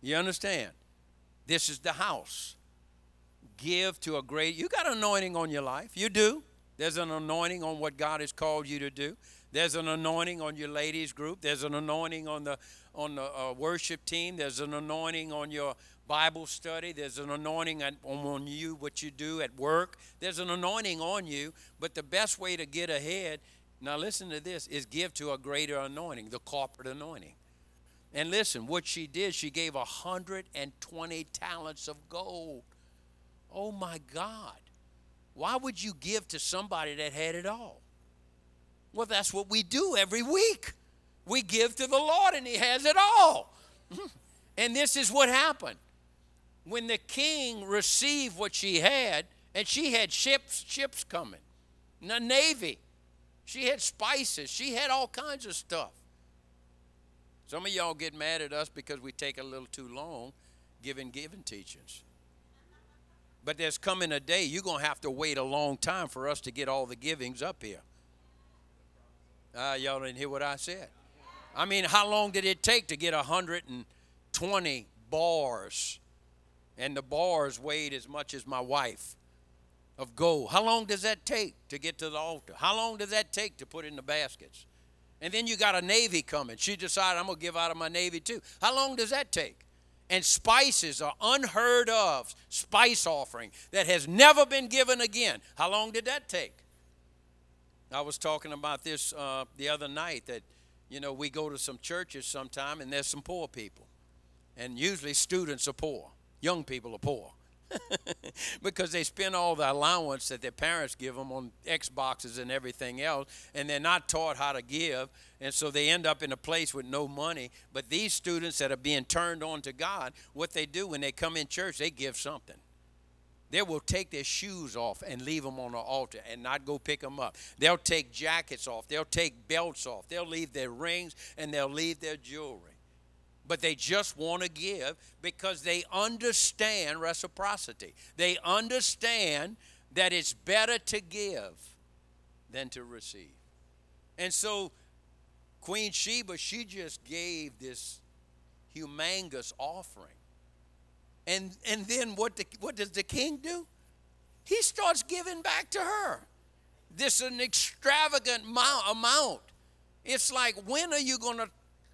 You understand? This is the house. Give to a great, you got anointing on your life. You do. There's an anointing on what God has called you to do. There's an anointing on your ladies group. There's an anointing on the on the uh, worship team. There's an anointing on your Bible study. There's an anointing on, on you what you do at work. There's an anointing on you. But the best way to get ahead, now listen to this, is give to a greater anointing, the corporate anointing. And listen, what she did, she gave 120 talents of gold. Oh my God. Why would you give to somebody that had it all? Well, that's what we do every week. We give to the Lord and He has it all. And this is what happened. When the king received what she had, and she had ships, ships coming, the navy, she had spices, she had all kinds of stuff. Some of y'all get mad at us because we take a little too long giving giving teachings. But there's coming a day you're going to have to wait a long time for us to get all the givings up here. Uh, y'all didn't hear what I said. I mean, how long did it take to get 120 bars? And the bars weighed as much as my wife of gold. How long does that take to get to the altar? How long does that take to put in the baskets? And then you got a Navy coming. She decided, I'm going to give out of my Navy too. How long does that take? And spices are unheard of spice offering that has never been given again. How long did that take? I was talking about this uh, the other night that, you know, we go to some churches sometime and there's some poor people. And usually students are poor, young people are poor. because they spend all the allowance that their parents give them on Xboxes and everything else, and they're not taught how to give, and so they end up in a place with no money. But these students that are being turned on to God, what they do when they come in church, they give something. They will take their shoes off and leave them on the altar and not go pick them up. They'll take jackets off, they'll take belts off, they'll leave their rings, and they'll leave their jewelry but they just want to give because they understand reciprocity. They understand that it's better to give than to receive. And so, Queen Sheba, she just gave this humongous offering. And, and then what, the, what does the king do? He starts giving back to her. This an extravagant amount. It's like, when are you going to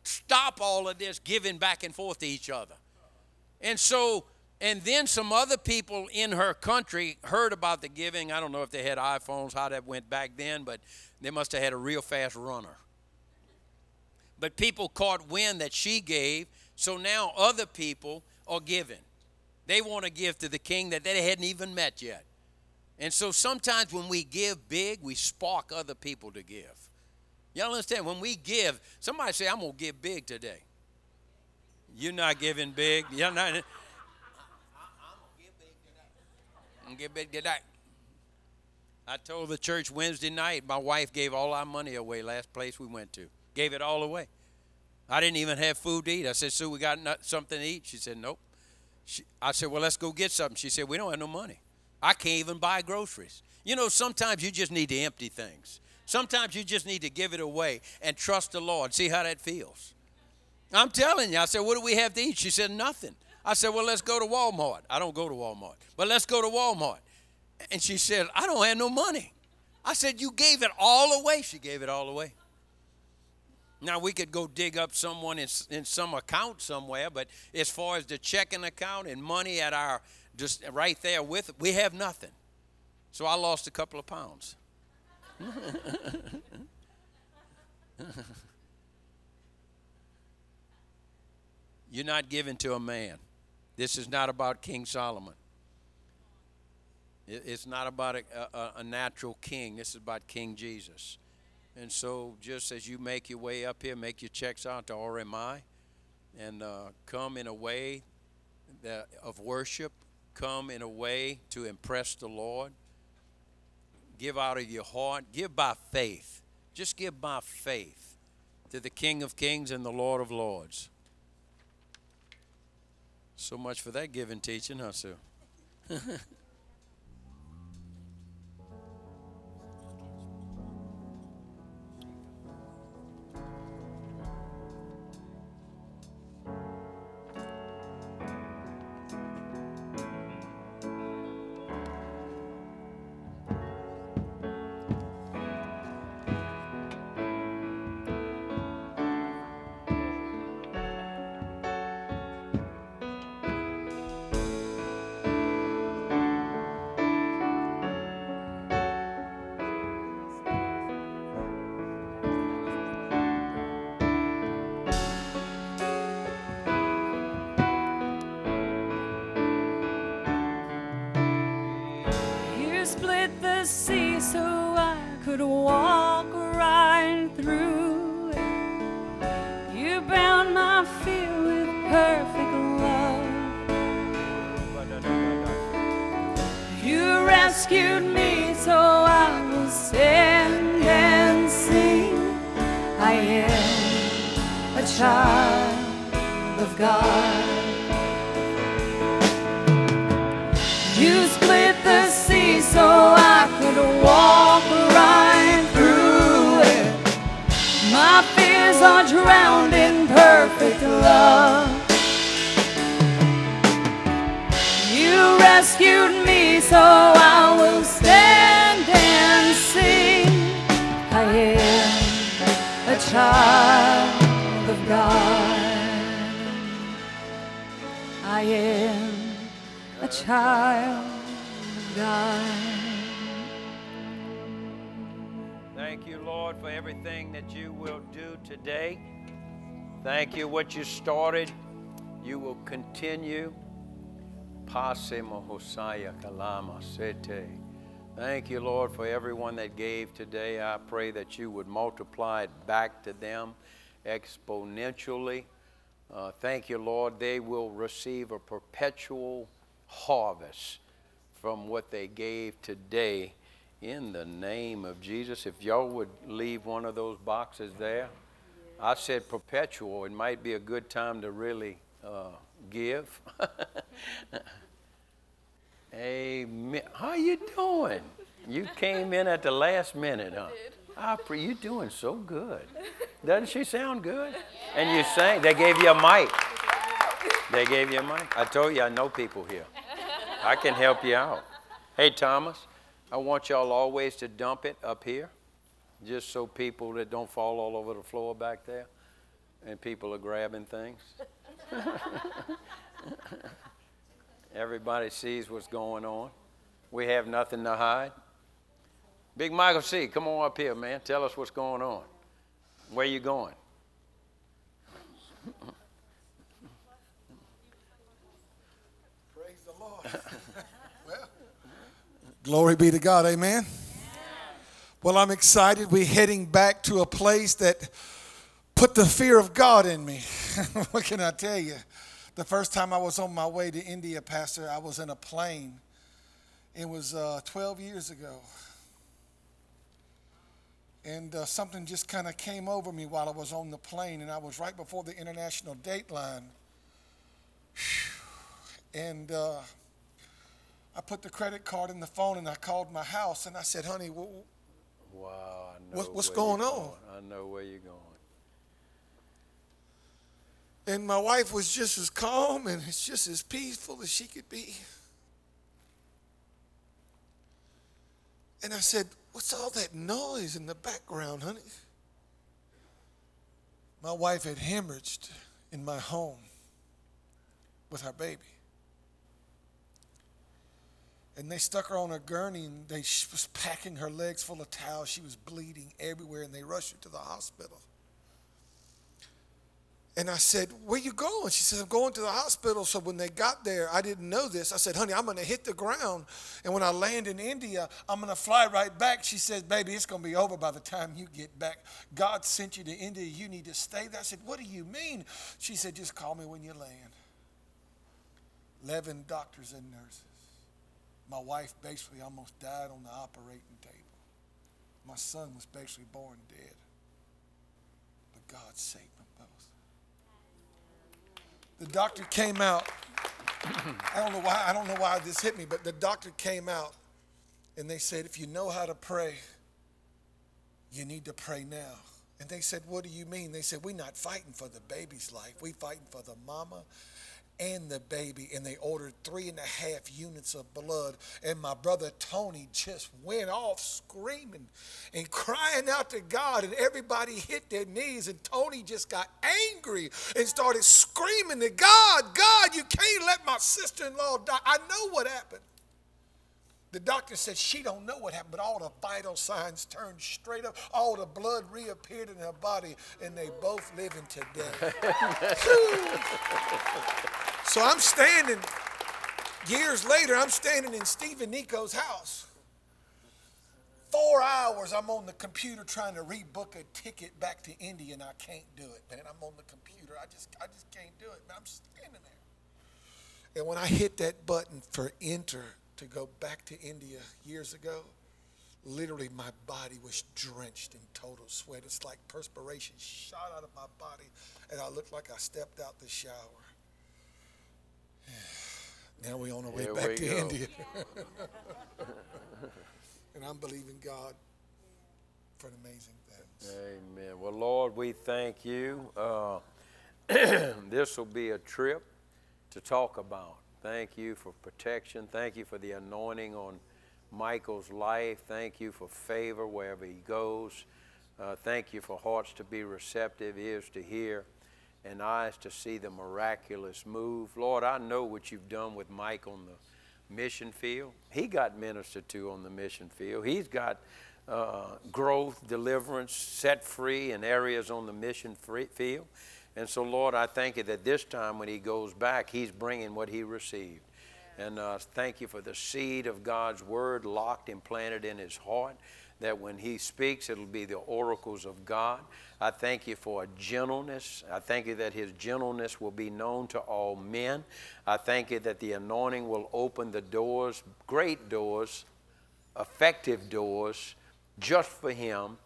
stop all of this giving back and forth to each other. And so, and then some other people in her country heard about the giving. I don't know if they had iPhones, how that went back then, but they must have had a real fast runner. But people caught wind that she gave, so now other people are giving. They want to give to the king that they hadn't even met yet. And so sometimes when we give big, we spark other people to give. Y'all understand? When we give, somebody say, I'm going to give big today. You're not giving big. You're not. I'm going to give big today. I told the church Wednesday night, my wife gave all our money away last place we went to. Gave it all away. I didn't even have food to eat. I said, Sue, we got something to eat? She said, nope. She, I said, well, let's go get something. She said, we don't have no money. I can't even buy groceries. You know, sometimes you just need to empty things. Sometimes you just need to give it away and trust the Lord. See how that feels. I'm telling you, I said, What do we have to eat? She said, Nothing. I said, Well, let's go to Walmart. I don't go to Walmart, but let's go to Walmart. And she said, I don't have no money. I said, You gave it all away. She gave it all away. Now, we could go dig up someone in, in some account somewhere, but as far as the checking account and money at our, just right there with it, we have nothing. So I lost a couple of pounds. You're not given to a man. This is not about King Solomon. It's not about a, a, a, natural king. This is about King Jesus. And so, just as you make your way up here, make your checks out to RMI and uh, come in a way that, of worship, come in a way to impress the Lord give out of your heart, give by faith. Just give by faith to the King of Kings and the Lord of Lords. So much for that giving teaching, huh, Sue? could walk right through it. You bound my fear with perfect love. You rescued me, so I will stand and sing. I am a child of God. You split the sea so I could walk right fears are drowned in perfect love. You rescued me so I will stand and sing. I am a child of God. I am a child of God. Lord, for everything that you will do today. Thank you, what you started, you will continue. Thank you, Lord, for everyone that gave today. I pray that you would multiply it back to them exponentially. Uh, thank you, Lord. They will receive a perpetual harvest from what they gave today in the name of Jesus. If y'all would leave one of those boxes there, I said perpetual. It might be a good time to really uh, give. Amen. How you doing? You came in at the last minute, huh? I pre- you doing so good. Doesn't she sound good? And you sang. They gave you a mic. They gave you a mic. I told you I know people here. I can help you out. Hey, Thomas, I want y'all always to dump it up here, just so people that don't fall all over the floor back there, and people are grabbing things. Everybody sees what's going on. We have nothing to hide. Big Michael C., come on up here, man. Tell us what's going on. Where you going? Praise the Lord. glory be to God. Amen. Well, I'm excited. We're heading back to a place that put the fear of God in me. what can I tell you? The first time I was on my way to India, Pastor, I was in a plane. It was uh, 12 years ago. And uh, something just kind of came over me while I was on the plane, and I was right before the international date line. And uh, I put the credit card in the phone and I called my house and I said, honey, Wow, What- what's where going on? I know where you're going. and my wife was just as calm and it's just as peaceful as she could be. And I said, What's all that noise in the background, honey? My wife had hemorrhaged in my home with her baby. And they stuck her on a gurney and they she was packing her legs full of towels. She was bleeding everywhere and they rushed her to the hospital. And I said, Where you going? She said, I'm going to the hospital. So when they got there, I didn't know this. I said, Honey, I'm going to hit the ground. And when I land in India, I'm going to fly right back. She said, Baby, it's going to be over by the time you get back. God sent you to India. You need to stay there. I said, What do you mean? She said, Just call me when you land. 11 doctors and nurses. My wife basically almost died on the operating table. My son was basically born dead. But God saved them both. The doctor came out. I don't know why. I don't know why this hit me, but the doctor came out, and they said, "If you know how to pray, you need to pray now." And they said, "What do you mean?" They said, "We're not fighting for the baby's life. We're fighting for the mama and the baby." And they ordered three and a half units of blood. And my brother Tony just went off screaming and crying out to God. And everybody hit their knees. And Tony just got angry and started screaming to God, God, you can't let my sister-in-law die. I know what happened. The doctor said she don't know what happened, but all the vital signs turned straight up. All the blood reappeared in her body, and they both living today. so I'm standing, years later, I'm standing in Stephen Nico's house. Four hours I'm on the computer trying to rebook a ticket back to India and I can't do it, man. I'm on the computer. I just I just can't do it. Man, I'm standing there. And when I hit that button for enter to go back to India years ago, literally my body was drenched in total sweat. It's like perspiration shot out of my body, and I looked like I stepped out the shower. Now we're on our way Here back to go. India. and I'm believing God for an amazing things. Amen. Well, Lord, we thank you. Uh, this will be a trip to talk about. Thank you for protection. Thank you for the anointing on Michael's life. Thank you for favor wherever he goes. Uh, thank you for hearts to be receptive, ears to hear, and eyes to see the miraculous move. Lord, I know what you've done with Mike on the mission field. He got ministered to on the mission field. He's got uh, growth, deliverance, set free in areas on the mission free field. And so, Lord, I thank you that this time when he goes back, he's bringing what he received. And uh, thank you for the seed of God's word locked and planted in his heart, that when he speaks, it'll be the oracles of God. I thank you for a gentleness. I thank you that his gentleness will be known to all men. I thank you that the anointing will open the doors, great doors, effective doors, just for him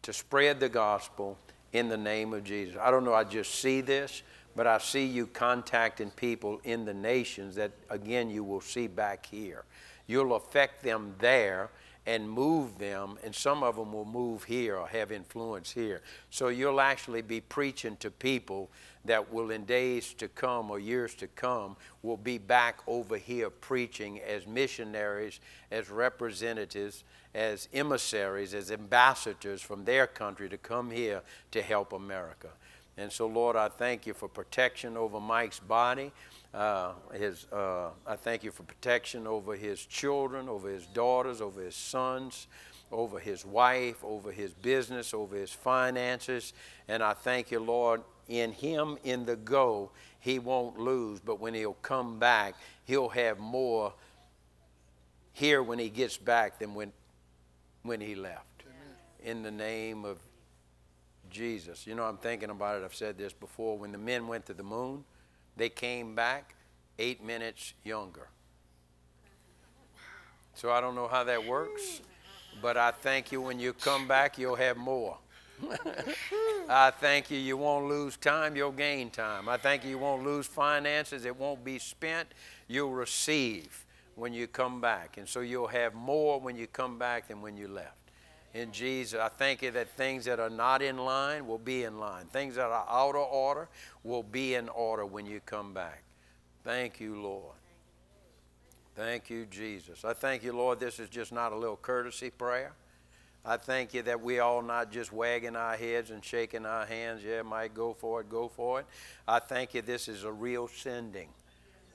to spread the gospel in the name of Jesus. I don't know, I just see this, but I see you contacting people in the nations that, again, you will see back here. You'll affect them there and move them, and some of them will move here or have influence here. So you'll actually be preaching to people that will, in days to come or years to come, will be back over here preaching as missionaries, as representatives, as emissaries, as ambassadors from their country to come here to help America. And so, Lord, I thank you for protection over Mike's body. Uh, his, uh, I thank you for protection over his children, over his daughters, over his sons, over his wife, over his business, over his finances. And I thank you, Lord, in him in the go, he won't lose, but when he'll come back, he'll have more here when he gets back than when, when he left. In the name of Jesus. You know, I'm thinking about it. I've said this before. When the men went to the moon, they came back eight minutes younger. So I don't know how that works, but I thank you when you come back, you'll have more. I thank you, you won't lose time, you'll gain time. I thank you, you won't lose finances, it won't be spent, you'll receive when you come back. And so you'll have more when you come back than when you left. In Jesus, I thank you that things that are not in line will be in line. Things that are out of order will be in order when you come back. Thank you, Lord. Thank you, Jesus. I thank you, Lord, this is just not a little courtesy prayer. I thank you that we all not just wagging our heads and shaking our hands. Yeah, Mike, go for it, go for it. I thank you this is a real sending.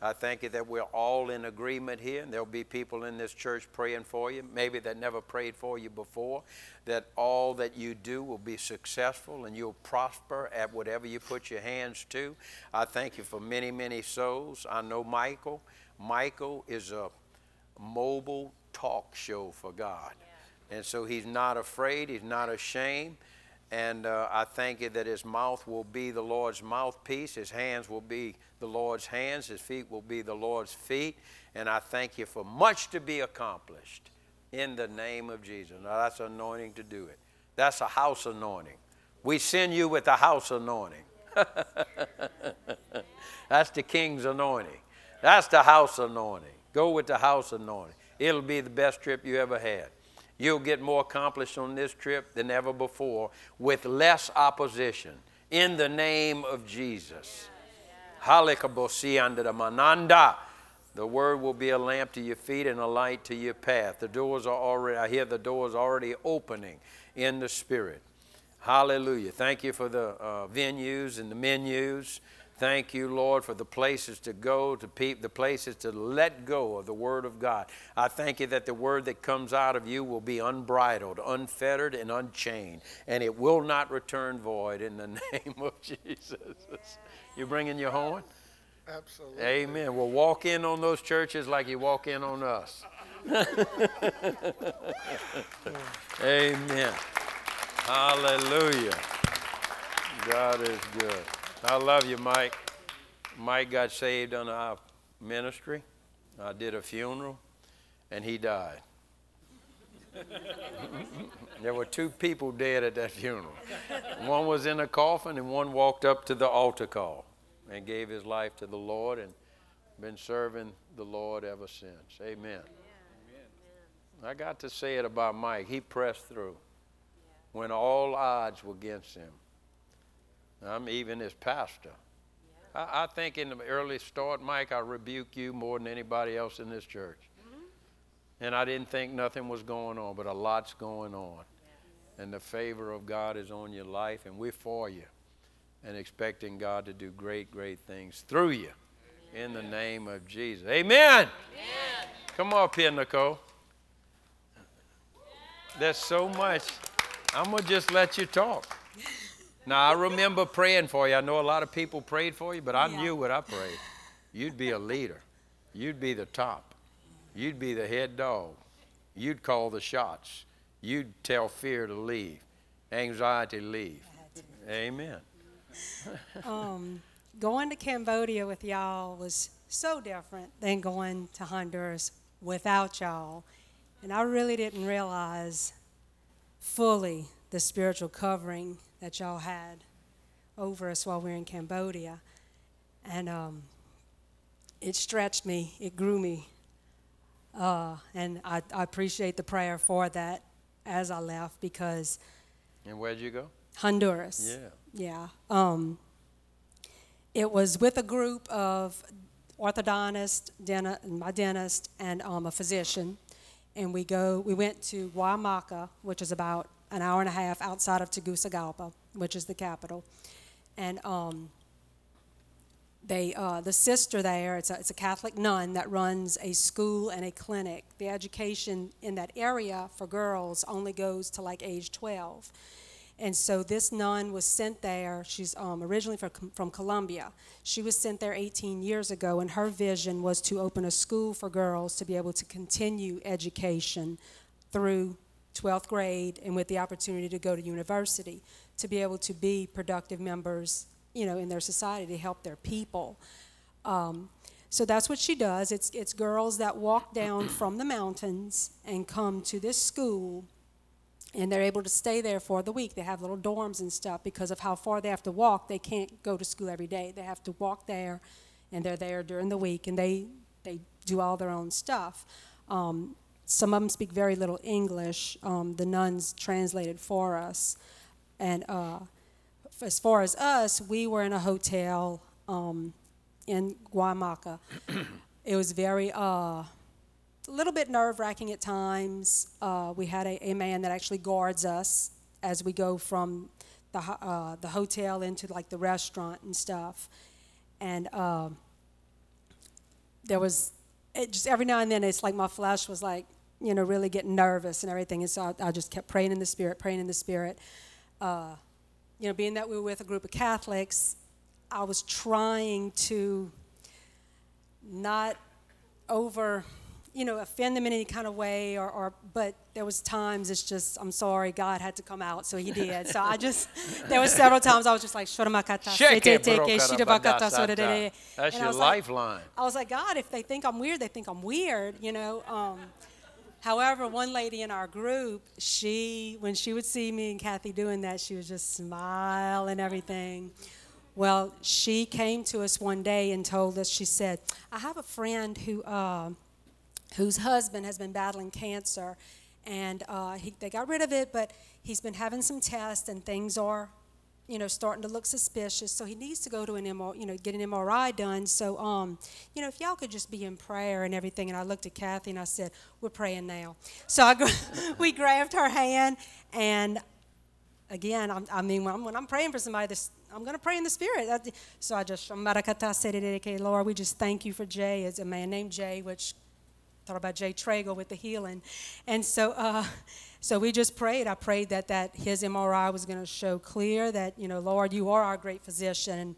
I thank you that we're all in agreement here, and there'll be people in this church praying for you, maybe that never prayed for you before, that all that you do will be successful and you'll prosper at whatever you put your hands to. I thank you for many, many souls. I know Michael. Michael is a mobile talk show for God. And so he's not afraid, he's not ashamed. And uh, I thank you that his mouth will be the Lord's mouthpiece, his hands will be the Lord's hands, his feet will be the Lord's feet. And I thank you for much to be accomplished in the name of Jesus. Now, that's anointing to do it. That's a house anointing. We send you with a house anointing. that's the king's anointing. That's the house anointing. Go with the house anointing. It'll be the best trip you ever had. You'll get more accomplished on this trip than ever before with less opposition in the name of Jesus. Halikabosi The word will be a lamp to your feet and a light to your path. The doors are already, I hear the doors already opening in the spirit. Hallelujah. Thank you for the uh, venues and the menus. Thank you, Lord, for the places to go, to peep, the places to let go of the Word of God. I thank you that the Word that comes out of you will be unbridled, unfettered, and unchained, and it will not return void in the name of Jesus. You bringing your horn? Absolutely. Amen. Well, walk in on those churches like you walk in on us. Amen. Hallelujah. God is good. I love you, Mike. Mike got saved under our ministry. I did a funeral, and he died. there were two people dead at that funeral. One was in a coffin, and one walked up to the altar call and gave his life to the Lord and been serving the Lord ever since. Amen. I got to say it about Mike. He pressed through when all odds were against him. I'm even his pastor. I, I, think in the early start, Mike, I rebuke you more than anybody else in this church. Mm-hmm. And I didn't think nothing was going on, but a lot's going on. Yeah. And the favor of God is on your life, and we're for you and expecting God to do great, great things through you. Amen. In the name of Jesus. Amen. Amen. Come up here, Nicole. There's so much. I'm going to just let you talk. Now, I remember praying for you. I know a lot of people prayed for you, but I yeah. knew what I prayed. You'd be a leader, you'd be the top, you'd be the head dog, you'd call the shots, you'd tell fear to leave, anxiety to leave. Amen. um, going to Cambodia with y'all was so different than going to Honduras without y'all. And I really didn't realize fully the spiritual covering that y'all had over us while we were in Cambodia. And um, it stretched me, it grew me. Uh, and I, I appreciate the prayer for that as I left because. And where'd you go? Honduras. Yeah. Yeah. Um, it was with a group of orthodontist, dentist, my dentist, and um, a physician and we go. We went to Guaimaca, which is about an hour and a half outside of Tegucigalpa, which is the capital, and um, they uh, the sister there. It's a, it's a Catholic nun that runs a school and a clinic. The education in that area for girls only goes to like age 12 and so this nun was sent there. She's um, originally from, from Colombia. She was sent there 18 years ago, and her vision was to open a school for girls to be able to continue education through 12th grade and with the opportunity to go to university, to be able to be productive members, you know, in their society to help their people. Um, so that's what she does. It's, it's girls that walk down from the mountains and come to this school and they're able to stay there for the week. They have little dorms and stuff because of how far they have to walk. They can't go to school every day. They have to walk there, and they're there during the week, and they they do all their own stuff. Um, some of them speak very little English. Um, the nuns translated for us, and uh, as far as us, we were in a hotel um, in Guaimaca. it was very. Uh, a little bit nerve wracking at times. Uh, we had a, a, man that actually guards us as we go from the, uh, the hotel into like the restaurant and stuff. And uh, there was just every now and then it's like my flesh was like, you know, really getting nervous and everything. And so I, I just kept praying in the spirit, praying in the spirit. Uh, you know, being that we were with a group of Catholics, I was trying to not over you know, offend them in any kind of way, or, or but there was times it's just, I'm sorry, God had to come out, so He did. So I just, there was several times I was just like, That's your lifeline. Like, I was like, God, if they think I'm weird, they think I'm weird, you know. Um, however, one lady in our group, she, when she would see me and Kathy doing that, she would just smile and everything. Well, she came to us one day and told us, she said, I have a friend who, uh, whose husband has been battling cancer. And uh, he, they got rid of it, but he's been having some tests, and things are, you know, starting to look suspicious. So he needs to go to an MRI, you know, get an MRI done. So, um, you know, if y'all could just be in prayer and everything. And I looked at Kathy and I said, "We're praying now." So I, we grabbed her hand, and again, I'm, i mean, when I'm, when I'm, praying for somebody, this, I'm going to pray in the Spirit. So I just, Lord, we just thank you for Jay. It's a man named Jay, which thought about Jay Trago with the healing. And so, uh, so we just prayed. I prayed that, that his MRI was going to show clear that, you know, Lord, you are our great physician. And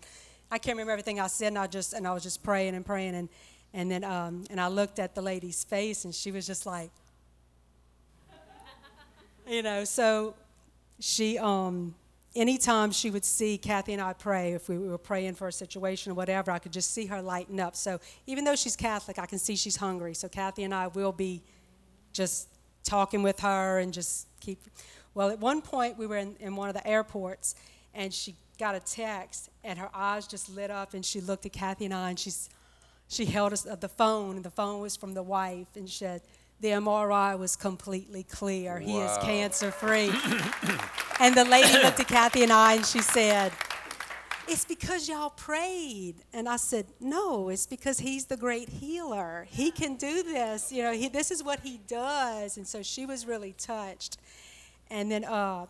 I can't remember everything I said, and I just and I was just praying and praying. And, And then, um, and I looked at the lady's face, and she was just like, you know. So she, um, anytime she would see Kathy and I pray, if we were praying for a situation or whatever, I could just see her lighten up. So even though she's Catholic, I can see she's hungry. So Kathy and I will be just talking with her and just keep. Well, at one point, we were in, in one of the airports, and she got a text, and her eyes just lit up, and she looked at Kathy and I, and she's, she held us uh, the phone, and the phone was from the wife, and she said, the MRI was completely clear. He is cancer free. and the lady looked at Kathy and I and she said, It's because y'all prayed. And I said, No, it's because he's the great healer. He can do this. You know, he, this is what he does. And so she was really touched. And then uh,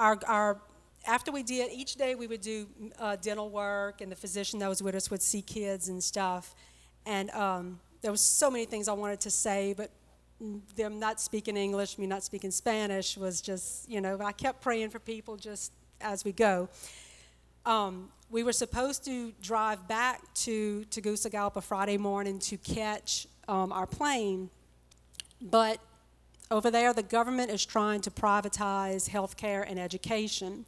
our, our, after we did, each day we would do uh, dental work, and the physician that was with us would see kids and stuff. And um, there was so many things I wanted to say, but them not speaking English, me not speaking Spanish was just, you know, I kept praying for people just as we go. Um, we were supposed to drive back to Tegucigalpa Friday morning to catch um, our plane, but over there, the government is trying to privatize healthcare and education.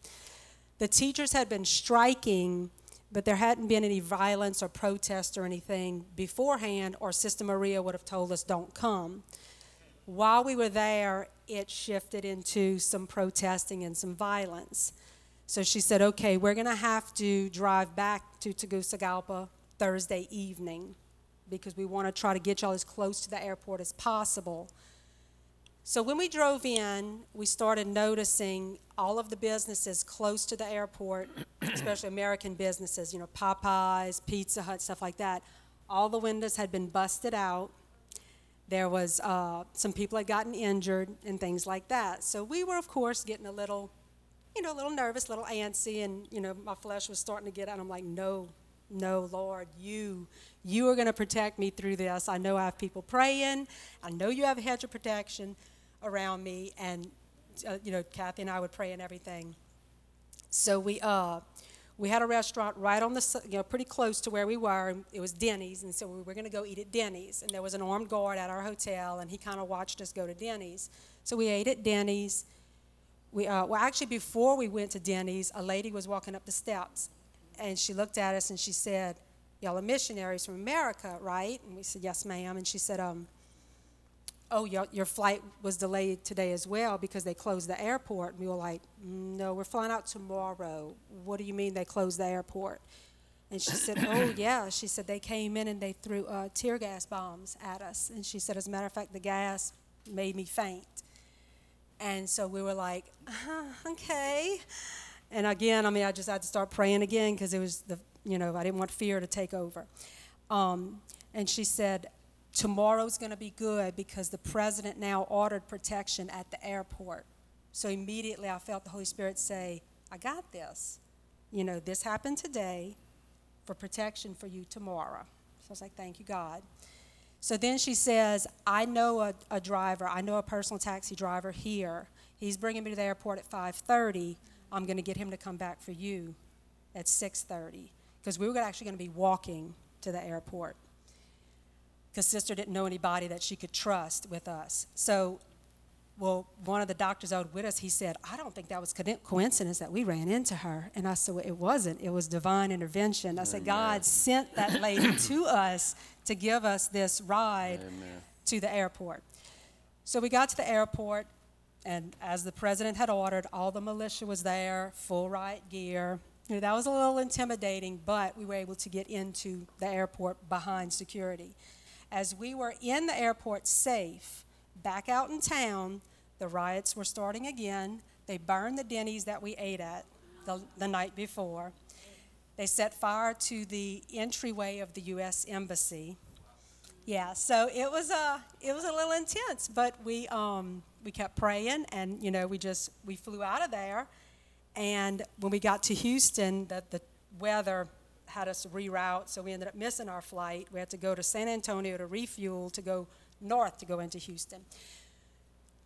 The teachers had been striking, but there hadn't been any violence or protest or anything beforehand, or Sister Maria would have told us, don't come. While we were there, it shifted into some protesting and some violence. So she said, okay, we're going to have to drive back to Tegucigalpa Thursday evening because we want to try to get y'all as close to the airport as possible. So when we drove in, we started noticing all of the businesses close to the airport, especially American businesses, you know, Popeyes, Pizza Hut, stuff like that. All the windows had been busted out. There was uh, some people had gotten injured and things like that. So we were, of course, getting a little, you know, a little nervous, a little antsy, and you know, my flesh was starting to get out. I'm like, no, no, Lord, you, you are going to protect me through this. I know I have people praying. I know you have a hedge of protection around me, and uh, you know, Kathy and I would pray and everything. So we, uh, we had a restaurant right on the, you know, pretty close to where we were. It was Denny's, and so we were going to go eat at Denny's. And there was an armed guard at our hotel, and he kind of watched us go to Denny's. So we ate at Denny's. We, uh, well, actually, before we went to Denny's, a lady was walking up the steps, and she looked at us and she said, "Y'all are missionaries from America, right?" And we said, "Yes, ma'am." And she said, "Um, oh, your, your flight was delayed today as well because they closed the airport. And we were like, no, we're flying out tomorrow. What do you mean they closed the airport? And she said, oh, yeah. She said they came in and they threw uh, tear gas bombs at us. And she said, as a matter of fact, the gas made me faint. And so we were like, uh, okay. And again, I mean, I just had to start praying again because it was the, you know, I didn't want fear to take over. Um, and she said, tomorrow's going to be good because the president now ordered protection at the airport. So immediately I felt the Holy Spirit say, I got this. You know, this happened today for protection for you tomorrow. So I was like, thank you, God. So then she says, I know a, a driver, I know a personal taxi driver here. He's bringing me to the airport at 5.30. I'm going to get him to come back for you at 6.30 because we were actually going to be walking to the airport because sister didn't know anybody that she could trust with us. So, well, one of the doctors out with us, he said, I don't think that was co- coincidence that we ran into her. And I said, well, it wasn't. It was divine intervention. I said, God sent that lady to us to give us this ride to the airport. So we got to the airport, and as the president had ordered, all the militia was there, full riot gear. You know, that was a little intimidating, but we were able to get into the airport behind security. As we were in the airport safe, back out in town, the riots were starting again. They burned the Denny's that we ate at the, the night before. They set fire to the entryway of the U.S. Embassy. Yeah, so it was a it was a little intense, but we um, we kept praying, and you know we just we flew out of there, and when we got to Houston, the the weather had us reroute, so we ended up missing our flight. We had to go to San Antonio to refuel to go north to go into Houston,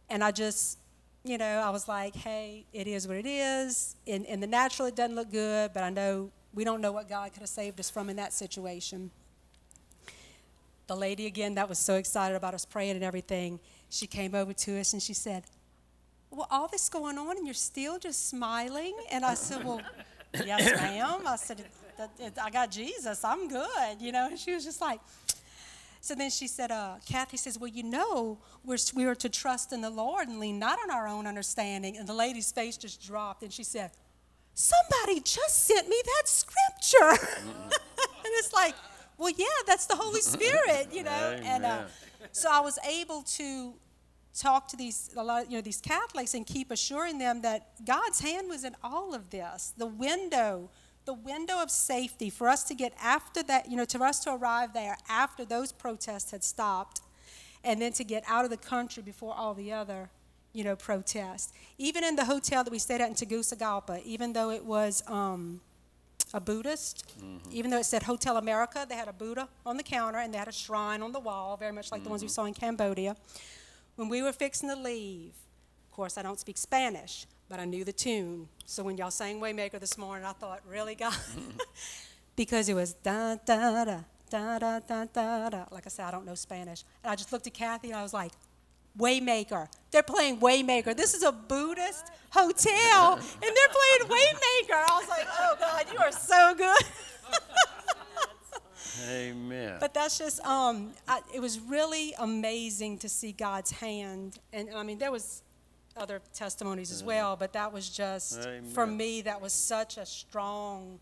and I just you know I was like, hey, it is what it is. In in the natural, it doesn't look good, but I know we don't know what God could have saved us from in that situation. the lady again that was so excited about us praying and everything, she came over to us and she said, Well, all this going on and you're still just smiling? And I said, Well, yes, ma'am. I said, I got Jesus. I'm good, you know. And she was just like, so then she said, uh, Kathy says, Well, you know, we're, we are to trust in the Lord and lean not on our own understanding. And the lady's face just dropped and she said, Somebody just sent me that scripture. and it's like, Well, yeah, that's the Holy Spirit, you know. And uh, so I was able to talk to these a lot, you know, these Catholics and keep assuring them that God's hand was in all of this. The window the window of safety for us to get after that, you know, to us to arrive there after those protests had stopped, and then to get out of the country before all the other, you know, protests. Even in the hotel that we stayed at in Tegucigalpa, even though it was um, a Buddhist, mm-hmm. even though it said Hotel America, they had a Buddha on the counter and they had a shrine on the wall, very much like mm-hmm. the ones we mm-hmm. saw in Cambodia. When we were fixing to leave, of course, I don't speak Spanish, but I knew the tune. So when y'all sang Waymaker this morning, I thought, really, God? because it was da da da. Da, da, da, da, da. Like I said, I don't know Spanish. And I just looked at Kathy and I was like, Waymaker. They're playing Waymaker. This is a Buddhist hotel, and they're playing Waymaker. I was like, oh God, you are so good. Amen. But that's just, um, I, it was really amazing to see God's hand, and, and I mean, there was other testimonies as well, but that was just, Amen. for me, that was such a strong,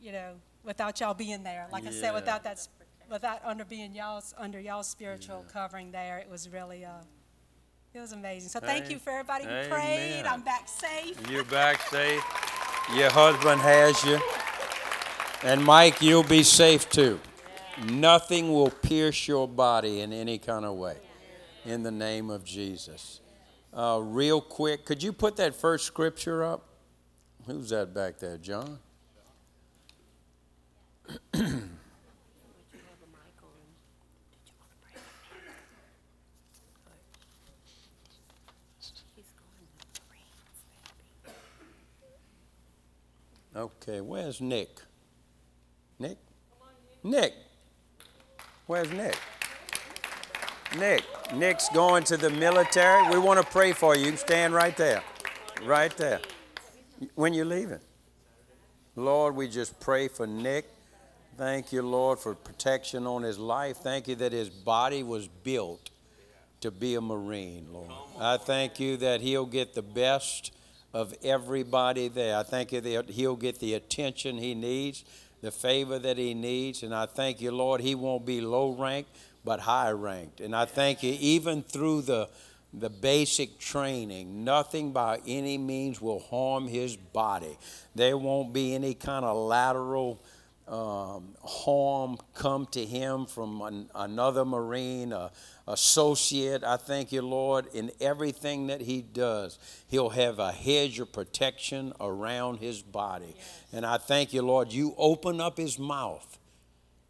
you know, without y'all being there. Like I said, without that, without under being y'all's, under y'all's spiritual covering there, it was really, uh, it was amazing. So thank you for everybody who prayed. I'm back safe. You're back safe. Your husband has you. And Mike, you'll be safe too. Nothing will pierce your body in any kind of way. In the name of Jesus uh, real quick. Could you put that first scripture up? Who's that back there, John? Okay, where's Nick? Nick? Nick. Where's Nick? Nick. Nick's going to the military. We want to pray for you. Stand right there. Right there. When you're leaving. Lord, we just pray for Nick. Thank you, Lord, for protection on his life. Thank you that his body was built to be a Marine, Lord. I thank you that he'll get the best of everybody there. I thank you that he'll get the attention he needs, the favor that he needs. And I thank you, Lord, he won't be low ranked, but high ranked. And I thank you, even through the, the basic training, nothing by any means will harm his body. There won't be any kind of lateral um, harm come to him from an, another Marine, a, associate. I thank you, Lord, in everything that he does, he'll have a hedge of protection around his body. Yes. And I thank you, Lord, you open up his mouth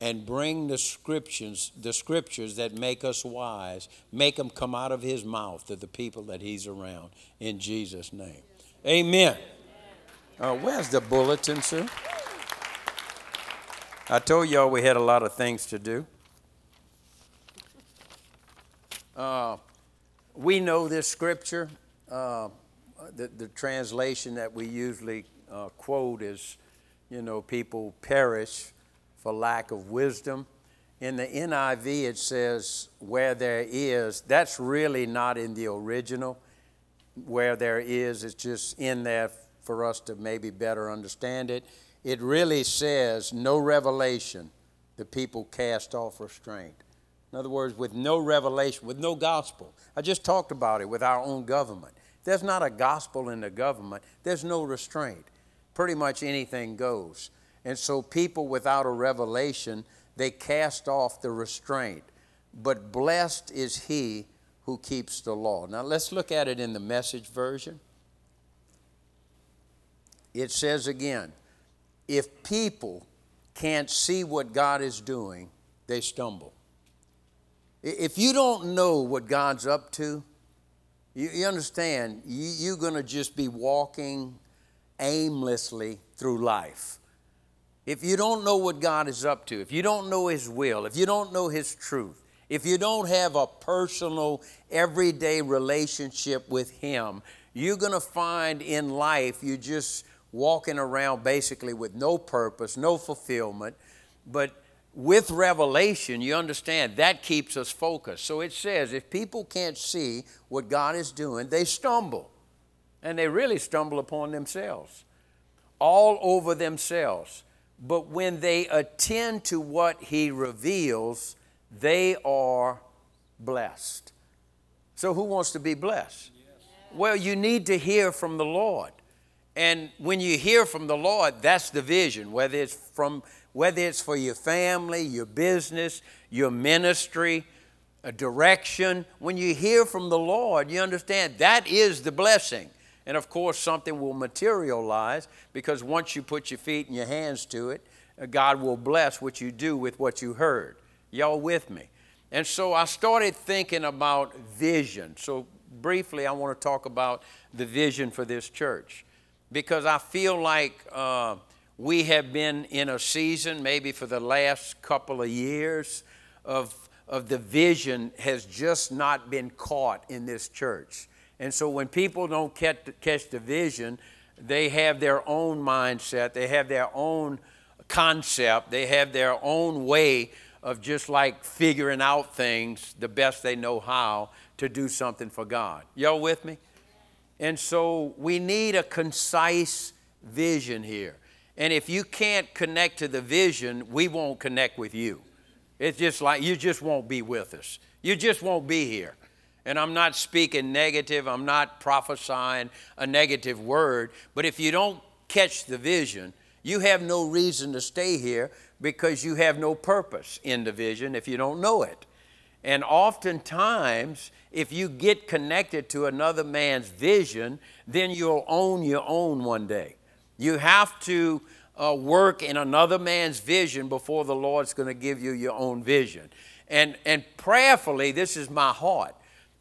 and bring the scriptures, the scriptures that make us wise, make them come out of his mouth to the people that he's around. In Jesus' name. Amen. Uh, where's the bulletin, sir? I told y'all we had a lot of things to do. Uh, we know this scripture. Uh, the, the, translation that we usually uh, quote is, you know, people perish for lack of wisdom. In the NIV, it says, where there is. That's really not in the original. Where there is, it's just in there for us to maybe better understand it. It really says, no revelation, the people cast off restraint. In other words, with no revelation, with no gospel. I just talked about it with our own government. There's not a gospel in the government, there's no restraint. Pretty much anything goes. And so people without a revelation, they cast off the restraint. But blessed is he who keeps the law. Now let's look at it in the message version. It says again, if people can't see what God is doing, they stumble. If you don't know what God's up to, you, you understand, you, you're going to just be walking aimlessly through life if you don't know what God is up to, if you don't know His will, if you don't know His truth, if you don't have a personal, everyday relationship with Him, you're going to find in life you're just walking around basically with no purpose, no fulfillment. But with revelation, you understand that keeps us focused. So it says if people can't see what God is doing, they stumble. And they really stumble upon themselves, all over themselves. But when they attend to what He reveals, they are blessed. So, who wants to be blessed? Well, you need to hear from the Lord. And when you hear from the Lord, that's the vision, whether it's from whether it's for your family, your business, your ministry, a direction. When you hear from the Lord, you understand that is the blessing. And of course, something will materialize because once you put your feet and your hands to it, uh, God will bless what you do with what you heard. Y'all with me? And so I started thinking about vision. So, briefly, I want to talk about the vision for this church because I feel like uh, we have been in a season, maybe for the last couple of years, of, of the vision has just not been caught in this church. And so when people don't catch, the vision, they have their own mindset, they have their own concept, they have their own way of just like figuring out things the best they know how to do something for God. Y'all with me? And so we need a concise vision here. And if you can't connect to the vision, we won't connect with you. It's just like you just won't be with us. You just won't be here. And I'm not speaking negative, I'm not prophesying a negative word, but if you don't catch the vision, you have no reason to stay here because you have no purpose in the vision if you don't know it. And oftentimes, if you get connected to another man's vision, then you'll own your own one day. You have to uh, work in another man's vision before the Lord's going to give you your own vision. And, and prayerfully, this is my heart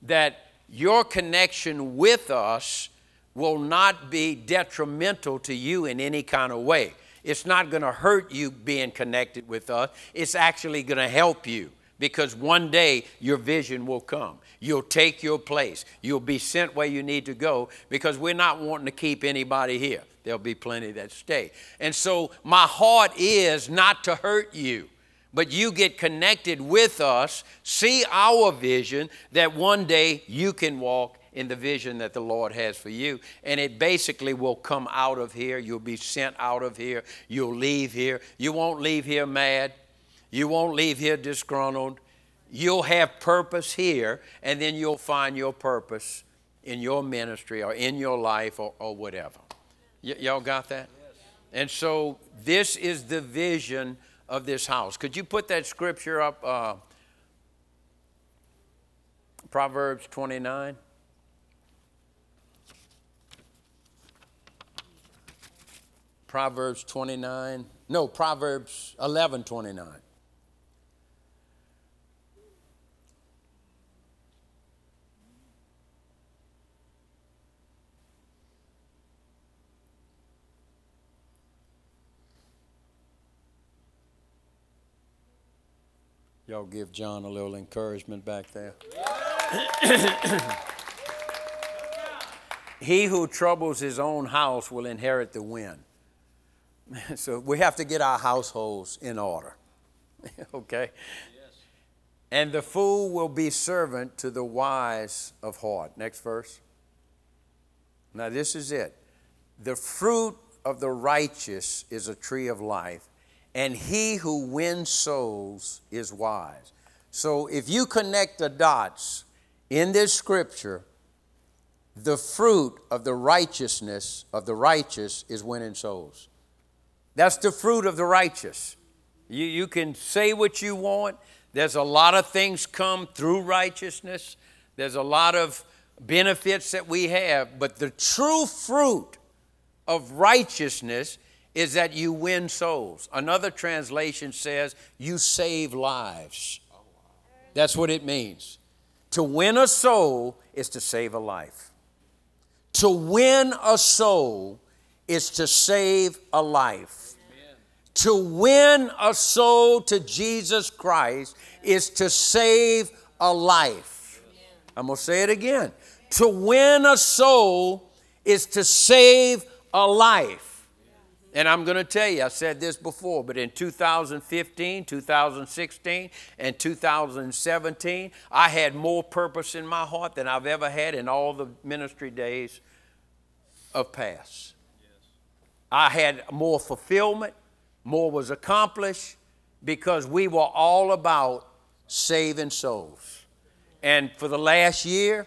that your connection with us will not be detrimental to you in any kind of way. It's not going to hurt you being connected with us, it's actually going to help you because one day your vision will come. You'll take your place. You'll be sent where you need to go because we're not wanting to keep anybody here. There'll be plenty that stay. And so my heart is not to hurt you but you get connected with us, see our vision that one day you can walk in the vision that the Lord has for you. And it basically will come out of here. You'll be sent out of here. You'll leave here. You won't leave here mad. You won't leave here disgruntled. You'll have purpose here, and then you'll find your purpose in your ministry or in your life or, or whatever. Y- y'all got that? Yes. And so this is the vision of this house. Could you put that scripture up? Uh, Proverbs 29. Proverbs 29. No, Proverbs 11 29. Y'all give John a little encouragement back there. he who troubles his own house will inherit the wind. so we have to get our households in order. okay? Yes. And the fool will be servant to the wise of heart. Next verse. Now, this is it. The fruit of the righteous is a tree of life, and he who wins souls is wise. So if you connect the dots in this scripture, the fruit of the righteousness of the righteous is winning souls. That's the fruit of the righteous. You, you can say what you want. There's a lot of things come through righteousness. There's a lot of benefits that we have, but the true fruit of righteousness is that you win souls. Another translation says you save lives. That's what it means. To win a soul is to save a life. To win a soul is to save a life. To win a soul to Jesus Christ is to save a life. I'm going to say it again. To win a soul is to save a life. And I'm going to tell you, I said this before, but in 2015, 2016, and 2017, I had more purpose in my heart than I've ever had in all the ministry days of past. I had more fulfillment, more was accomplished because we were all about saving souls. And for the last year,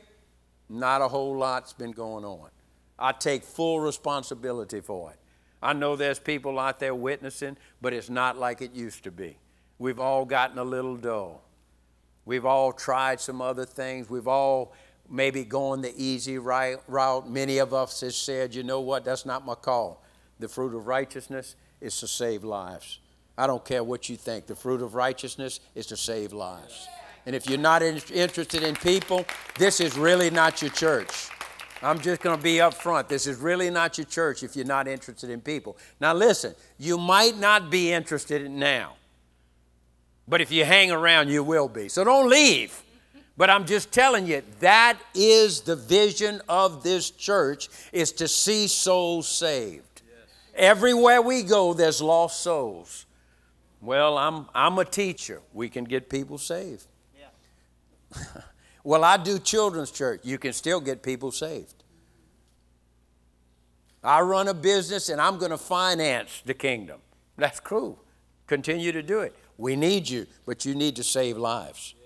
not a whole lot's been going on. I take full responsibility for it. I know there's people out there witnessing, but it's not like it used to be. We've all gotten a little dull. We've all tried some other things. We've all maybe gone the easy route. Many of us have said, you know what, that's not my call. The fruit of righteousness is to save lives. I don't care what you think. The fruit of righteousness is to save lives. And if you're not in- interested in people, this is really not your church. I'm just going to be up front. This is really not your church if you're not interested in people. Now, listen, you might not be interested in now, but if you hang around, you will be. So don't leave. But I'm just telling you, that is the vision of this church is to see souls saved. Yes. Everywhere we go, there's lost souls. Well, I'm, I'm a teacher. We can get people saved. Yeah. Well, I do children's church. You can still get people saved. I run a business and I'm going to finance the kingdom. That's cool. Continue to do it. We need you, but you need to save lives.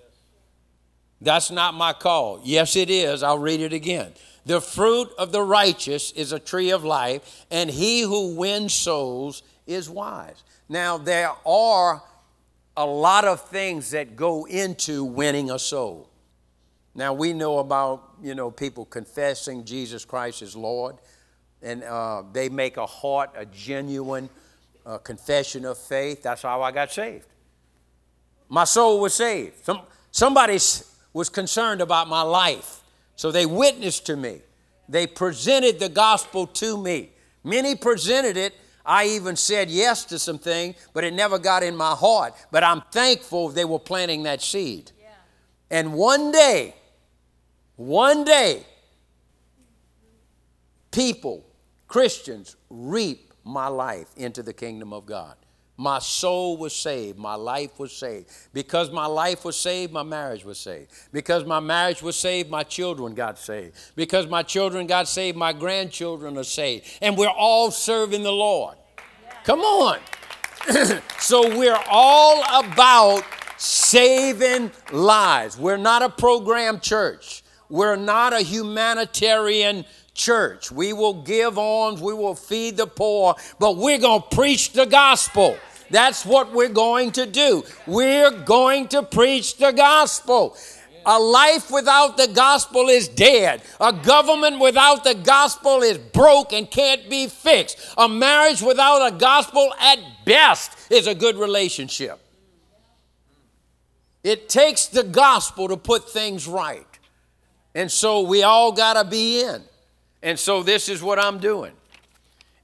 That's not my call. Yes, it is. I'll read it again. The fruit of the righteous is a tree of life, and he who wins souls is wise. Now, there are a lot of things that go into winning a soul. Now we know about you know people confessing Jesus Christ as Lord, and uh, they make a heart a genuine uh, confession of faith. That's how I got saved. My soul was saved. Some, somebody was concerned about my life, so they witnessed to me. They presented the gospel to me. Many presented it. I even said yes to some things, but it never got in my heart. But I'm thankful they were planting that seed. Yeah. And one day, one day, people, Christians, reap my life into the kingdom of God. My soul was saved. My life was saved. Because my life was saved, my marriage was saved. Because my marriage was saved, my children got saved. Because my children got saved, my grandchildren are saved. And we're all serving the Lord. Come on. so we're all about saving lives. We're not a program church. We're not a humanitarian church. We will give alms, we will feed the poor, but we're going to preach the gospel. That's what we're going to do. We're going to preach the gospel. A life without the gospel is dead. A government without the gospel is broke and can't be fixed. A marriage without a gospel, at best, is a good relationship. It takes the gospel to put things right. And so we all got to be in. And so this is what I'm doing.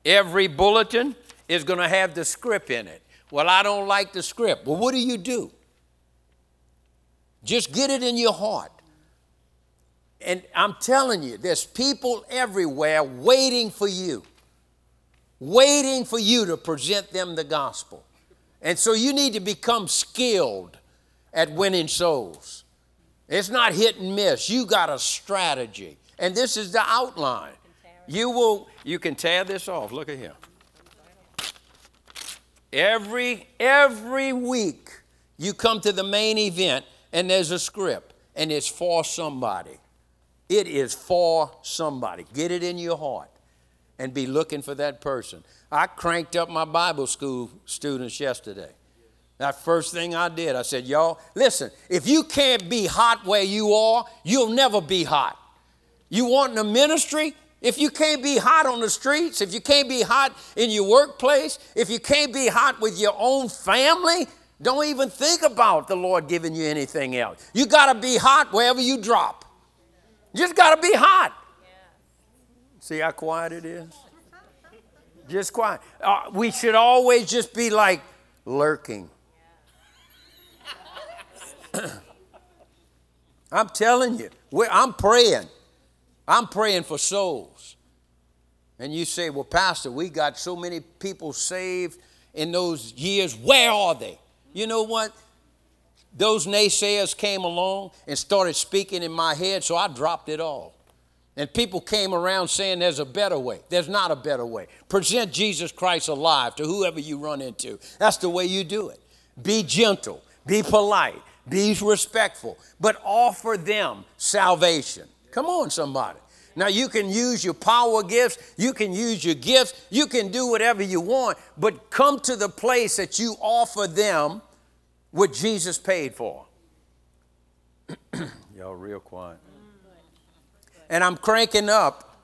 Every bulletin is going to have the script in it. Well, I don't like the script. Well, what do you do? Just get it in your heart. And I'm telling you, there's people everywhere waiting for you, waiting for you to present them the gospel. And so you need to become skilled at winning souls. It's not hit and miss. You got a strategy. And this is the outline. You will you can tear this off. Look at here. Every every week you come to the main event and there's a script and it's for somebody. It is for somebody. Get it in your heart and be looking for that person. I cranked up my Bible school students yesterday. That first thing I did, I said, Y'all, listen, if you can't be hot where you are, you'll never be hot. You want a ministry? If you can't be hot on the streets, if you can't be hot in your workplace, if you can't be hot with your own family, don't even think about the Lord giving you anything else. You got to be hot wherever you drop. You just got to be hot. See how quiet it is? Just quiet. Uh, we should always just be like lurking. I'm telling you, I'm praying. I'm praying for souls. And you say, well, Pastor, we got so many people saved in those years. Where are they? You know what? Those naysayers came along and started speaking in my head, so I dropped it all. And people came around saying there's a better way. There's not a better way. Present Jesus Christ alive to whoever you run into. That's the way you do it. Be gentle, be polite, be respectful, but offer them salvation. Come on, somebody. Now, you can use your power gifts, you can use your gifts, you can do whatever you want, but come to the place that you offer them what Jesus paid for. Y'all, real quiet. And I'm cranking up.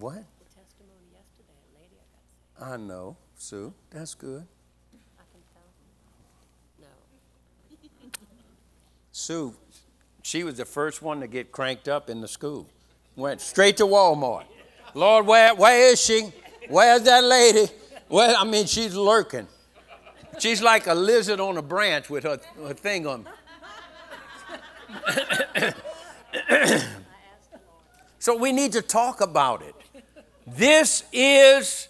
What? I know, Sue. That's good. Sue, she was the first one to get cranked up in the school. Went straight to Walmart. Lord, where, where is she? Where's that lady? Well, I mean, she's lurking. She's like a lizard on a branch with her, her thing on. so we need to talk about it. This is,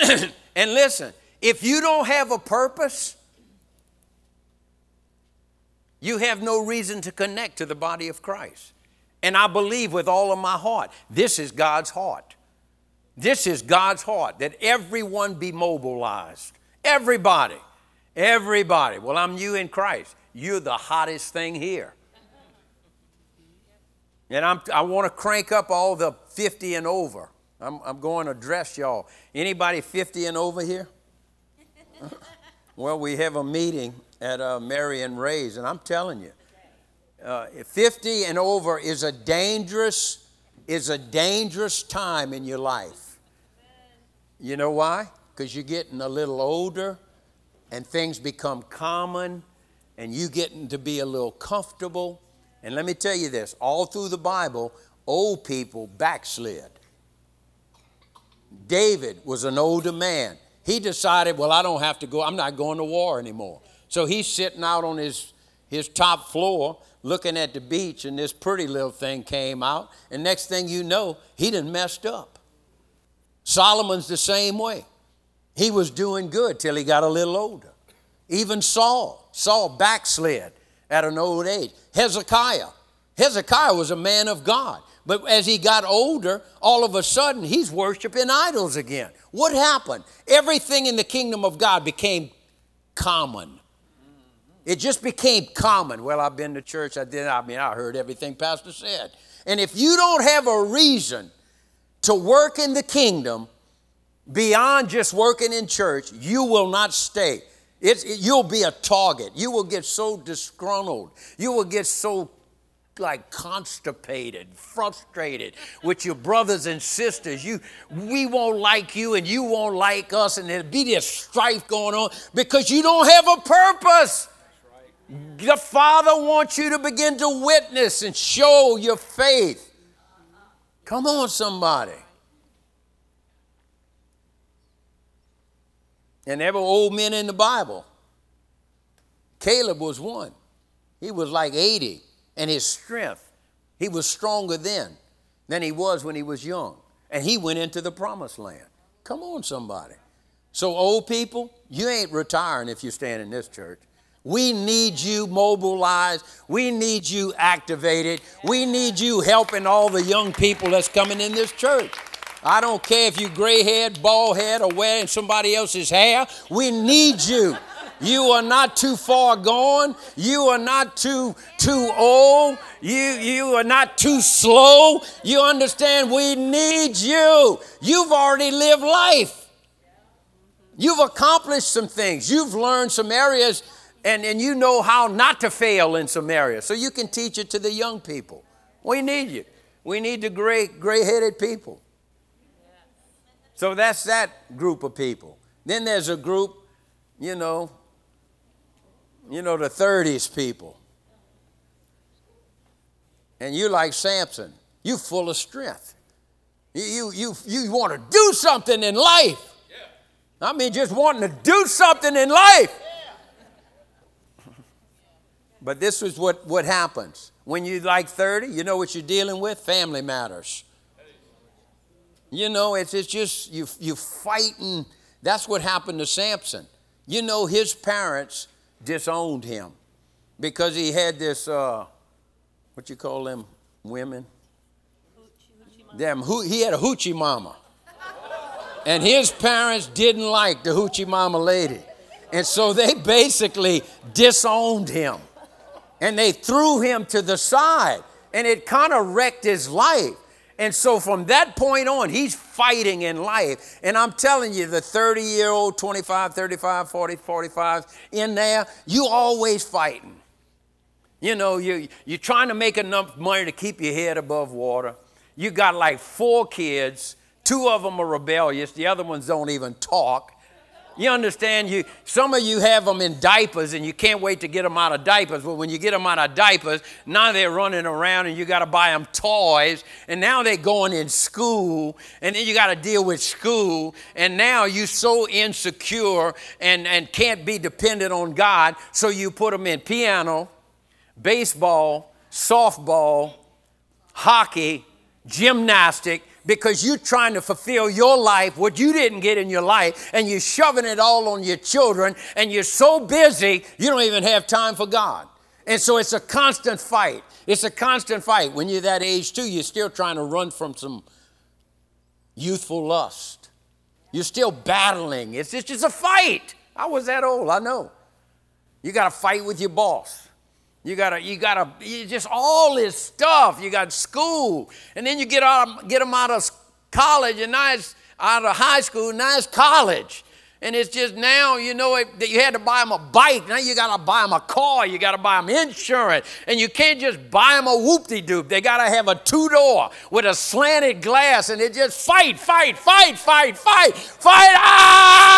and listen, if you don't have a purpose, you have no reason to connect to the body of Christ. And I believe with all of my heart, this is God's heart. This is God's heart that everyone be mobilized. Everybody. Everybody. Well, I'm you in Christ. You're the hottest thing here. And I'm, I want to crank up all the 50 and over. I'm, I'm going to address y'all. Anybody 50 and over here? well, we have a meeting at uh, Marion Ray's, and I'm telling you, uh, 50 and over is a dangerous is a dangerous time in your life. You know why? Because you're getting a little older, and things become common, and you getting to be a little comfortable. And let me tell you this: all through the Bible, old people backslid. David was an older man. He decided, well, I don't have to go. I'm not going to war anymore. So he's sitting out on his, his top floor looking at the beach, and this pretty little thing came out. And next thing you know, he done messed up. Solomon's the same way. He was doing good till he got a little older. Even Saul, Saul backslid at an old age. Hezekiah, Hezekiah was a man of God. But as he got older, all of a sudden he's worshiping idols again. What happened? Everything in the kingdom of God became common. It just became common. Well, I've been to church. I did. I mean, I heard everything Pastor said. And if you don't have a reason to work in the kingdom beyond just working in church, you will not stay. It's, it, you'll be a target. You will get so disgruntled. You will get so like constipated, frustrated with your brothers and sisters. You, we won't like you and you won't like us, and there'll be this strife going on because you don't have a purpose. The Father wants you to begin to witness and show your faith. Come on, somebody. And there were old men in the Bible. Caleb was one. He was like 80, and his strength, he was stronger then than he was when he was young. And he went into the promised land. Come on, somebody. So, old people, you ain't retiring if you stand in this church. We need you mobilized. We need you activated. We need you helping all the young people that's coming in this church. I don't care if you gray head, bald head, or wearing somebody else's hair. We need you. You are not too far gone. You are not too too old. You you are not too slow. You understand we need you. You've already lived life. You've accomplished some things. You've learned some areas and, and you know how not to fail in some areas. So you can teach it to the young people. We need you. We need the gray, gray-headed people. So that's that group of people. Then there's a group, you know, you know, the 30s people. And you like Samson, you full of strength. You, you, you want to do something in life. I mean, just wanting to do something in life. But this is what, what happens. When you like 30, you know what you're dealing with? Family matters. You know, it's, it's just you, you fighting. That's what happened to Samson. You know, his parents disowned him because he had this, uh, what you call them women? Them, he had a hoochie mama. And his parents didn't like the hoochie mama lady. And so they basically disowned him. And they threw him to the side. And it kind of wrecked his life. And so from that point on, he's fighting in life. And I'm telling you, the 30 year old, 25, 35, 40, 45, in there, you always fighting. You know, you, you're trying to make enough money to keep your head above water. You got like four kids. Two of them are rebellious. The other ones don't even talk. You understand? You some of you have them in diapers and you can't wait to get them out of diapers. But when you get them out of diapers, now they're running around and you got to buy them toys. And now they're going in school and then you got to deal with school. And now you're so insecure and, and can't be dependent on God. So you put them in piano, baseball, softball, hockey, gymnastic, because you're trying to fulfill your life, what you didn't get in your life, and you're shoving it all on your children, and you're so busy, you don't even have time for God. And so it's a constant fight. It's a constant fight. When you're that age, too, you're still trying to run from some youthful lust. You're still battling. It's just it's a fight. I was that old, I know. You got to fight with your boss. You gotta, you gotta, you just all this stuff. You got school, and then you get out, get them out of college, and now it's out of high school. Now it's college, and it's just now you know that you had to buy them a bike. Now you gotta buy them a car. You gotta buy them insurance, and you can't just buy them a whoop-de-doop. They gotta have a two-door with a slanted glass, and it just fight, fight, fight, fight, fight, fight. Ah!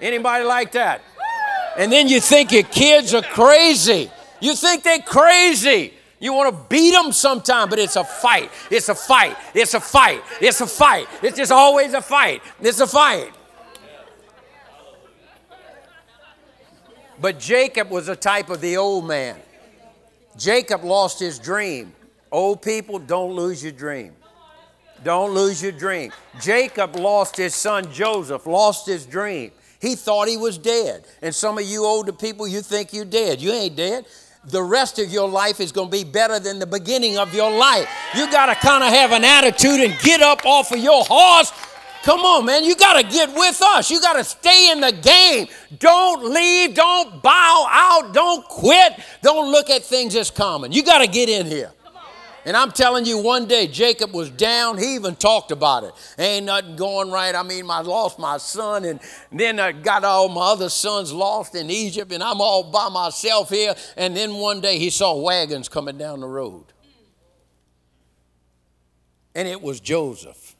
Anybody like that? And then you think your kids are crazy. You think they're crazy. You want to beat them sometime, but it's a fight. It's a fight. It's a fight. It's a fight. It's just always a fight. It's a fight. But Jacob was a type of the old man. Jacob lost his dream. Old people, don't lose your dream. Don't lose your dream. Jacob lost his son Joseph, lost his dream. He thought he was dead. And some of you older people, you think you're dead. You ain't dead. The rest of your life is going to be better than the beginning of your life. You got to kind of have an attitude and get up off of your horse. Come on, man. You got to get with us. You got to stay in the game. Don't leave. Don't bow out. Don't quit. Don't look at things as common. You got to get in here. And I'm telling you, one day Jacob was down. He even talked about it. Ain't nothing going right. I mean, I lost my son, and then I got all my other sons lost in Egypt, and I'm all by myself here. And then one day he saw wagons coming down the road. And it was Joseph.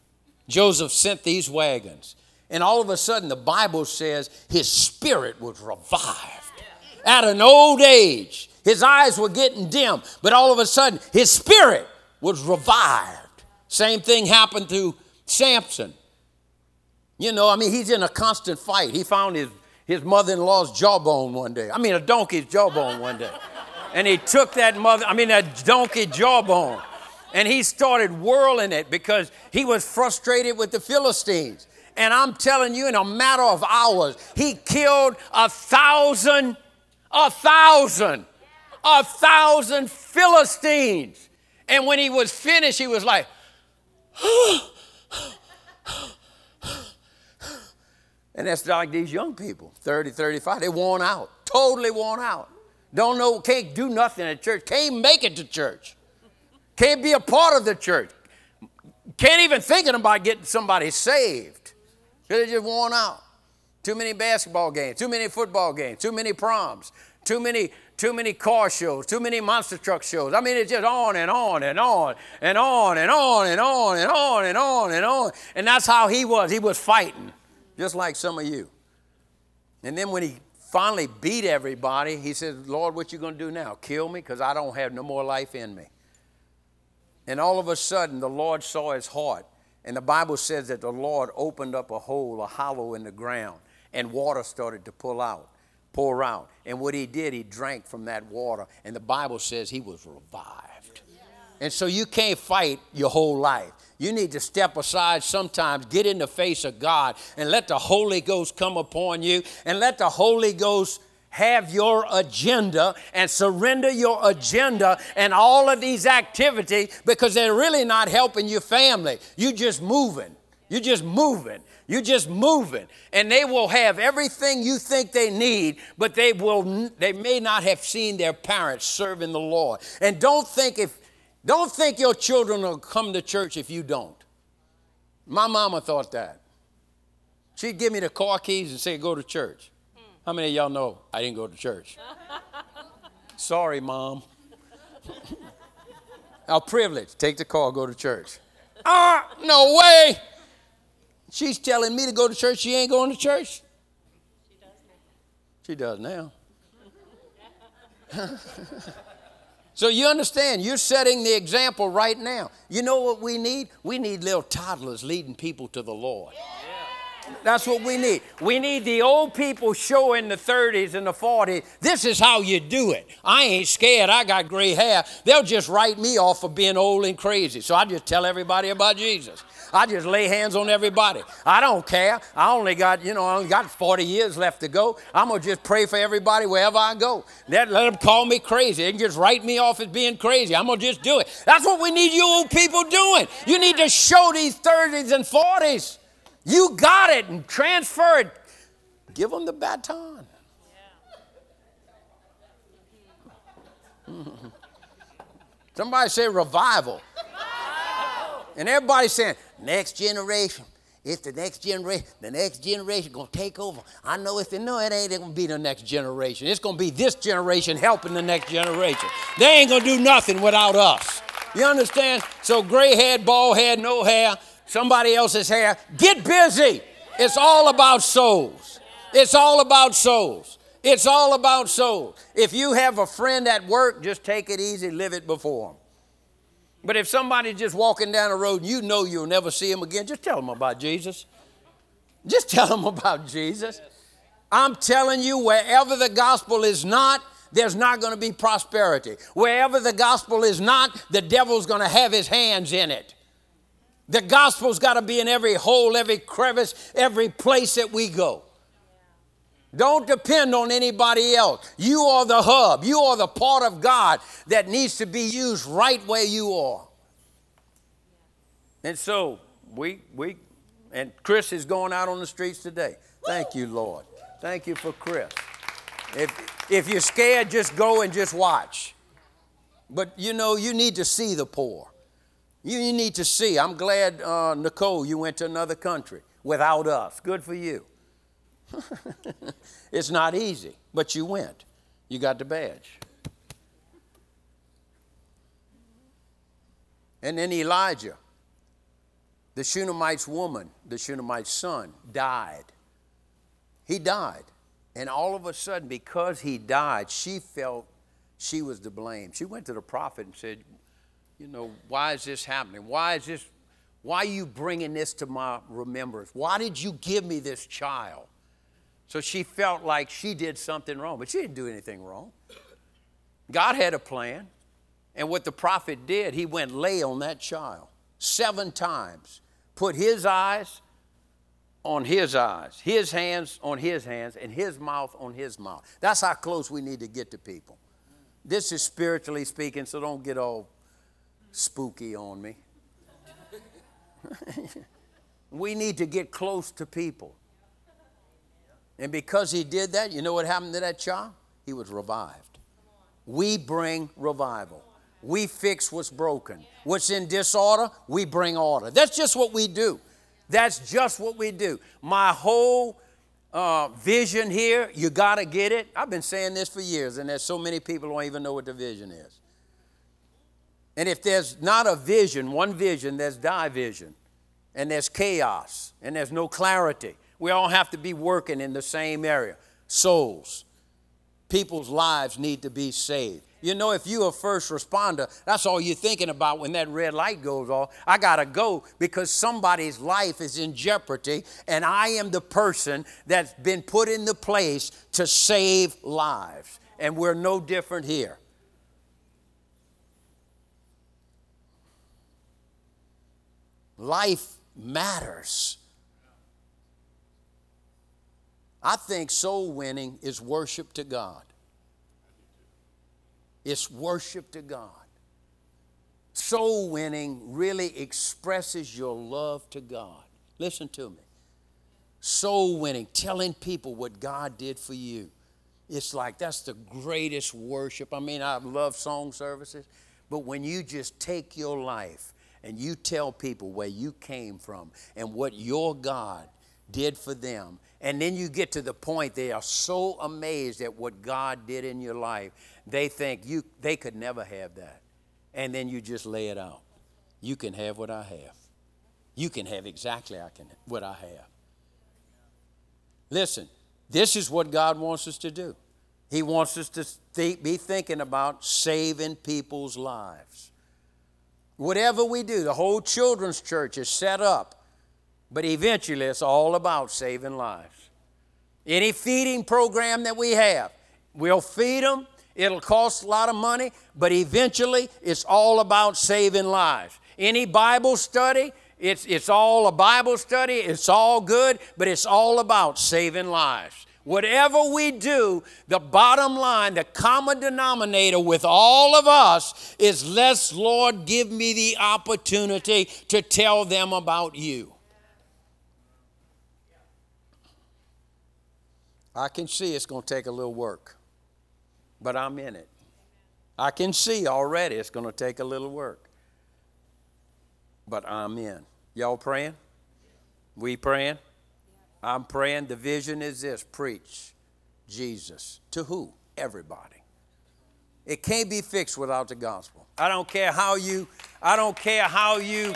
Joseph sent these wagons. And all of a sudden, the Bible says his spirit was revived at an old age. His eyes were getting dim, but all of a sudden his spirit was revived. Same thing happened to Samson. You know, I mean, he's in a constant fight. He found his, his mother in law's jawbone one day. I mean, a donkey's jawbone one day. And he took that mother, I mean, that donkey jawbone, and he started whirling it because he was frustrated with the Philistines. And I'm telling you, in a matter of hours, he killed a thousand, a thousand a thousand Philistines. And when he was finished, he was like, and that's like these young people, 30, 35, they're worn out, totally worn out. Don't know, can't do nothing at church, can't make it to church, can't be a part of the church, can't even thinking about getting somebody saved they're just worn out. Too many basketball games, too many football games, too many proms, too many too many car shows, too many monster truck shows. I mean, it's just on and on and on and on and on and on and on and on and on. And that's how he was. He was fighting, just like some of you. And then when he finally beat everybody, he said, Lord, what you going to do now? Kill me? Because I don't have no more life in me. And all of a sudden, the Lord saw his heart. And the Bible says that the Lord opened up a hole, a hollow in the ground, and water started to pull out, pour out. And what he did, he drank from that water. And the Bible says he was revived. And so you can't fight your whole life. You need to step aside sometimes, get in the face of God, and let the Holy Ghost come upon you, and let the Holy Ghost have your agenda and surrender your agenda and all of these activities because they're really not helping your family. You're just moving. You're just moving. You're just moving. And they will have everything you think they need, but they will they may not have seen their parents serving the Lord. And don't think if don't think your children will come to church if you don't. My mama thought that. She'd give me the car keys and say, go to church. How many of y'all know I didn't go to church? Sorry, mom. Our privilege, take the car, go to church. Ah, no way. She's telling me to go to church. She ain't going to church. She does now. so you understand, you're setting the example right now. You know what we need? We need little toddlers leading people to the Lord. That's what we need. We need the old people showing the 30s and the 40s. This is how you do it. I ain't scared. I got gray hair. They'll just write me off for being old and crazy. So I just tell everybody about Jesus. I just lay hands on everybody. I don't care. I only got, you know, I only got 40 years left to go. I'm going to just pray for everybody wherever I go. Let, let them call me crazy. They can just write me off as being crazy. I'm going to just do it. That's what we need you old people doing. You need to show these 30s and 40s. You got it and transfer it. Give them the baton. Somebody say revival. And everybody's saying, next generation. It's the next generation. The next generation gonna take over. I know if they know it ain't gonna be the next generation. It's gonna be this generation helping the next generation. They ain't gonna do nothing without us. You understand? So gray head, bald head, no hair, somebody else's hair. Get busy. It's all about souls. It's all about souls. It's all about souls. If you have a friend at work, just take it easy, live it before them. But if somebody's just walking down the road and you know you'll never see him again, just tell them about Jesus. Just tell them about Jesus. I'm telling you, wherever the gospel is not, there's not going to be prosperity. Wherever the gospel is not, the devil's going to have his hands in it. The gospel's got to be in every hole, every crevice, every place that we go. Don't depend on anybody else. You are the hub. You are the part of God that needs to be used right where you are. And so we we and Chris is going out on the streets today. Thank you, Lord. Thank you for Chris. If if you're scared, just go and just watch. But you know, you need to see the poor. You, you need to see. I'm glad, uh, Nicole, you went to another country without us. Good for you. it's not easy, but you went. You got the badge. And then Elijah, the Shunammite's woman, the Shunammite's son, died. He died. And all of a sudden, because he died, she felt she was to blame. She went to the prophet and said, You know, why is this happening? Why is this? Why are you bringing this to my remembrance? Why did you give me this child? So she felt like she did something wrong, but she didn't do anything wrong. God had a plan. And what the prophet did, he went lay on that child seven times, put his eyes on his eyes, his hands on his hands, and his mouth on his mouth. That's how close we need to get to people. This is spiritually speaking, so don't get all spooky on me. we need to get close to people. And because he did that, you know what happened to that child? He was revived. We bring revival. We fix what's broken. What's in disorder, we bring order. That's just what we do. That's just what we do. My whole uh, vision here, you got to get it. I've been saying this for years, and there's so many people don't even know what the vision is. And if there's not a vision, one vision, there's division, and there's chaos, and there's no clarity. We all have to be working in the same area souls. people's lives need to be saved. You know, if you're a first responder, that's all you're thinking about when that red light goes off. I got to go because somebody's life is in jeopardy, and I am the person that's been put in the place to save lives. And we're no different here. Life matters. I think soul winning is worship to God. It's worship to God. Soul winning really expresses your love to God. Listen to me. Soul winning, telling people what God did for you. It's like that's the greatest worship. I mean, I love song services, but when you just take your life and you tell people where you came from and what your God did for them, and then you get to the point they are so amazed at what God did in your life, they think you they could never have that. And then you just lay it out. You can have what I have. You can have exactly I can what I have. Listen, this is what God wants us to do. He wants us to be thinking about saving people's lives. Whatever we do, the whole children's church is set up but eventually, it's all about saving lives. Any feeding program that we have, we'll feed them. It'll cost a lot of money, but eventually, it's all about saving lives. Any Bible study, it's, it's all a Bible study, it's all good, but it's all about saving lives. Whatever we do, the bottom line, the common denominator with all of us is let's, Lord, give me the opportunity to tell them about you. I can see it's going to take a little work, but I'm in it. I can see already it's going to take a little work, but I'm in. Y'all praying? We praying? I'm praying. The vision is this preach Jesus. To who? Everybody. It can't be fixed without the gospel. I don't care how you, I don't care how you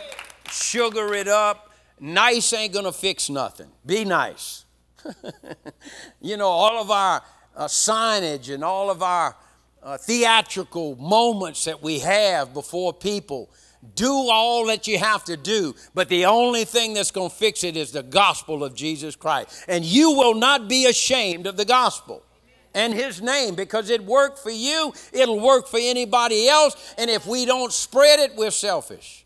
sugar it up. Nice ain't gonna fix nothing. Be nice. you know, all of our uh, signage and all of our uh, theatrical moments that we have before people. Do all that you have to do, but the only thing that's going to fix it is the gospel of Jesus Christ. And you will not be ashamed of the gospel and his name because it worked for you, it'll work for anybody else. And if we don't spread it, we're selfish.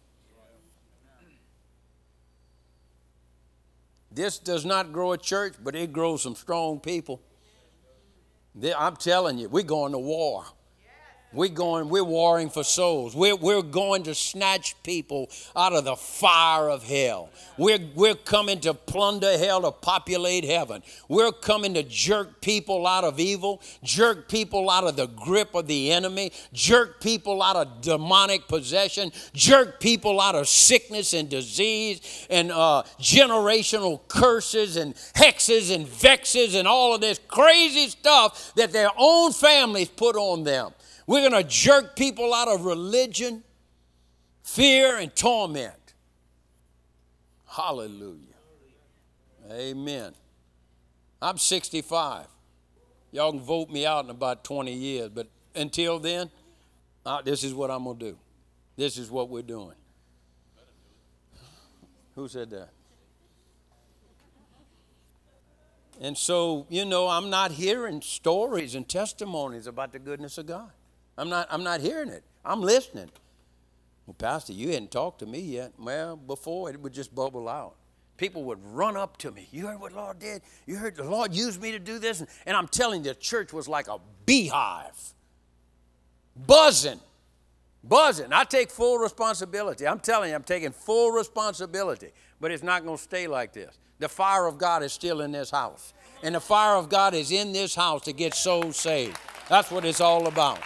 This does not grow a church, but it grows some strong people. I'm telling you, we're going to war. We're going, we're warring for souls. We're, we're going to snatch people out of the fire of hell. We're, we're coming to plunder hell to populate heaven. We're coming to jerk people out of evil, jerk people out of the grip of the enemy, jerk people out of demonic possession, jerk people out of sickness and disease and uh, generational curses and hexes and vexes and all of this crazy stuff that their own families put on them. We're going to jerk people out of religion, fear, and torment. Hallelujah. Amen. I'm 65. Y'all can vote me out in about 20 years, but until then, this is what I'm going to do. This is what we're doing. Who said that? And so, you know, I'm not hearing stories and testimonies about the goodness of God. I'm not, I'm not hearing it. I'm listening. Well, Pastor, you hadn't talked to me yet. Well, before it would just bubble out. People would run up to me. You heard what the Lord did? You heard the Lord used me to do this? And I'm telling you, the church was like a beehive, buzzing, buzzing. I take full responsibility. I'm telling you, I'm taking full responsibility. But it's not going to stay like this. The fire of God is still in this house. And the fire of God is in this house to get souls saved. That's what it's all about.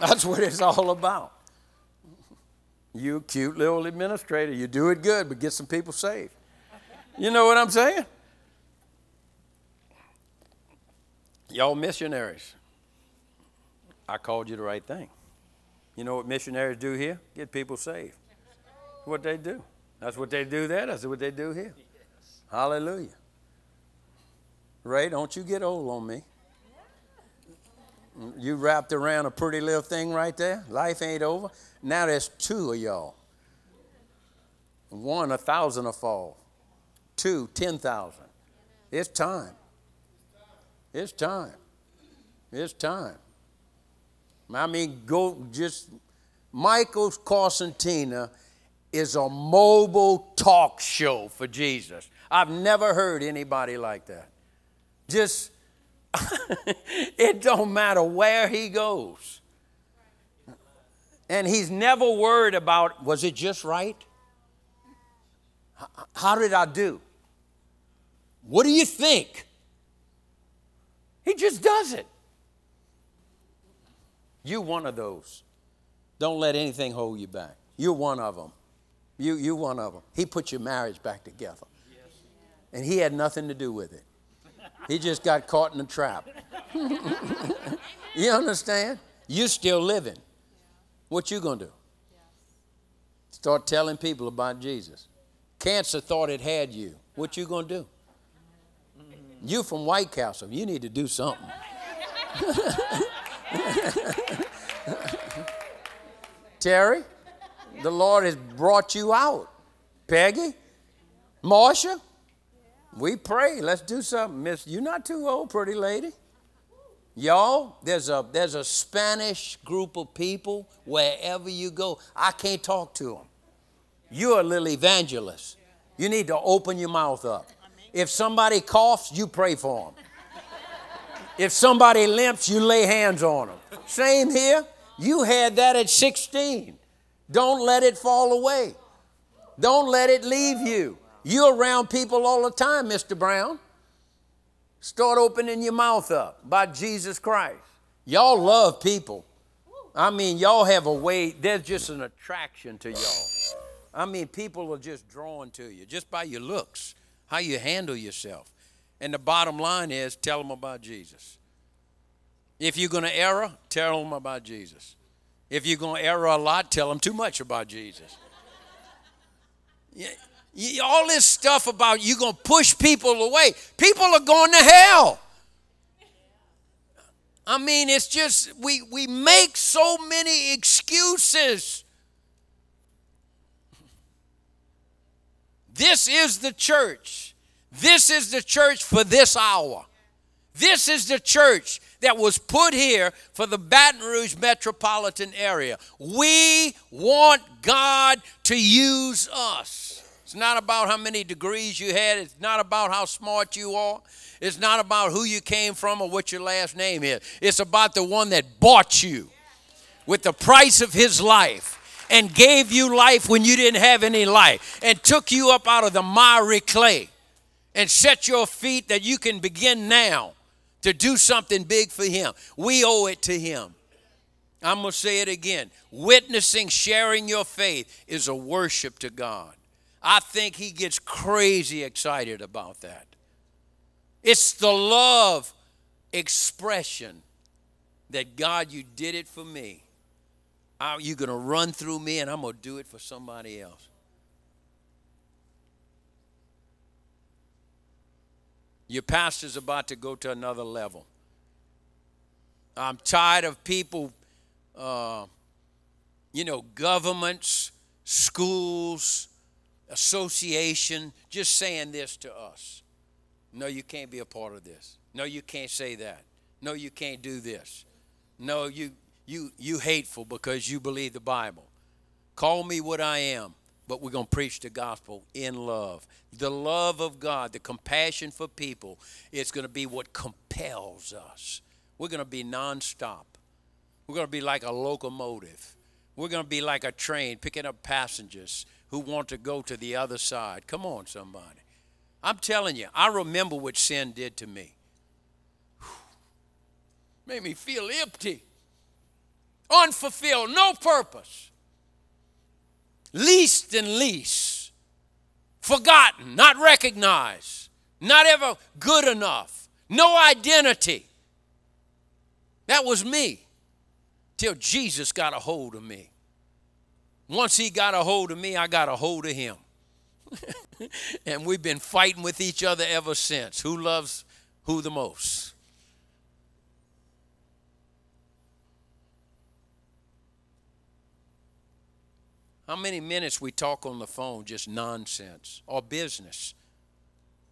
That's what it's all about. You cute little administrator, you do it good, but get some people saved. You know what I'm saying? Y'all missionaries. I called you the right thing. You know what missionaries do here? Get people saved. What they do. That's what they do there. That's what they do here. Hallelujah. Ray, don't you get old on me. You wrapped around a pretty little thing right there. Life ain't over. Now there's two of y'all. One, a thousand will fall. Two, ten thousand. It's time. It's time. It's time. I mean, go just Michael Constantina is a mobile talk show for Jesus. I've never heard anybody like that. Just it don't matter where he goes. And he's never worried about was it just right? How did I do? What do you think? He just does it. You one of those. Don't let anything hold you back. You're one of them. You, you one of them. He put your marriage back together. And he had nothing to do with it. He just got caught in a trap. you understand? You're still living. What you gonna do? Start telling people about Jesus. Cancer thought it had you. What you gonna do? You from White Castle. You need to do something. Terry, the Lord has brought you out. Peggy, Marcia, we pray. Let's do something. Miss, you're not too old, pretty lady. Y'all, there's a there's a Spanish group of people wherever you go. I can't talk to them. You're a little evangelist. You need to open your mouth up. If somebody coughs, you pray for them. If somebody limps, you lay hands on them. Same here. You had that at 16. Don't let it fall away. Don't let it leave you. You're around people all the time, Mr. Brown. Start opening your mouth up about Jesus Christ. Y'all love people. I mean, y'all have a way, there's just an attraction to y'all. I mean, people are just drawn to you just by your looks, how you handle yourself. And the bottom line is tell them about Jesus. If you're going to err, tell them about Jesus. If you're going to err a lot, tell them too much about Jesus. Yeah, all this stuff about you're going to push people away. People are going to hell. I mean, it's just, we, we make so many excuses. This is the church. This is the church for this hour. This is the church that was put here for the Baton Rouge metropolitan area. We want God to use us. It's not about how many degrees you had, it's not about how smart you are. It's not about who you came from or what your last name is. It's about the one that bought you with the price of his life and gave you life when you didn't have any life and took you up out of the miry clay and set your feet that you can begin now to do something big for him. We owe it to him. I'm going to say it again. Witnessing, sharing your faith is a worship to God. I think he gets crazy excited about that. It's the love expression that God, you did it for me. You're going to run through me, and I'm going to do it for somebody else. Your pastor's about to go to another level. I'm tired of people, uh, you know, governments, schools, association, just saying this to us. No, you can't be a part of this. No, you can't say that. No, you can't do this. No, you you you hateful because you believe the Bible. Call me what I am but we're going to preach the gospel in love. The love of God, the compassion for people, is going to be what compels us. We're going to be nonstop. We're going to be like a locomotive. We're going to be like a train picking up passengers who want to go to the other side. Come on, somebody. I'm telling you, I remember what sin did to me. Made me feel empty, unfulfilled, no purpose least and least, forgotten, not recognized, not ever good enough, no identity. That was me till Jesus got a hold of me. Once he got a hold of me, I got a hold of him. and we've been fighting with each other ever since. Who loves who the most? How many minutes we talk on the phone just nonsense or business,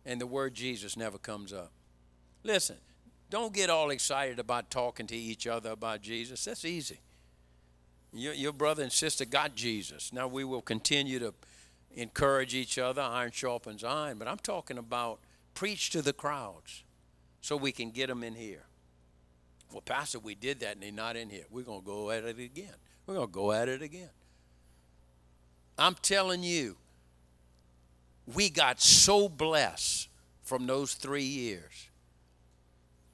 and the word Jesus never comes up? Listen, don't get all excited about talking to each other about Jesus. That's easy. Your, your brother and sister got Jesus. Now we will continue to encourage each other, iron sharpens iron, but I'm talking about preach to the crowds so we can get them in here. Well, Pastor, we did that and they're not in here. We're going to go at it again. We're going to go at it again. I'm telling you, we got so blessed from those three years.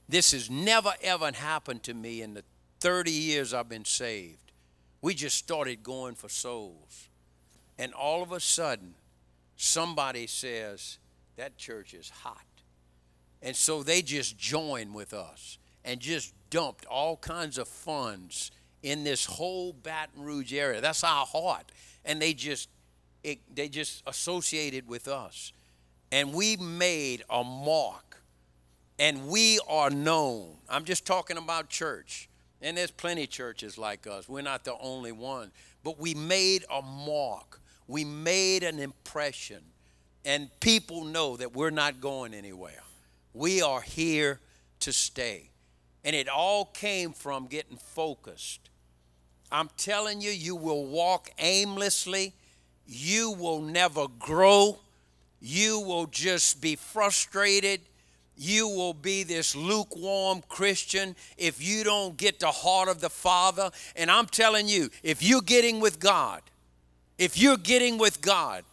This has never ever happened to me in the 30 years I've been saved. We just started going for souls. And all of a sudden, somebody says, That church is hot. And so they just joined with us and just dumped all kinds of funds in this whole Baton Rouge area. That's our heart. And they just it, they just associated with us. And we made a mark. And we are known. I'm just talking about church. And there's plenty churches like us. We're not the only one. But we made a mark. We made an impression. And people know that we're not going anywhere. We are here to stay. And it all came from getting focused. I'm telling you, you will walk aimlessly. You will never grow. You will just be frustrated you will be this lukewarm Christian if you don't get the heart of the Father. And I'm telling you, if you're getting with God, if you're getting with God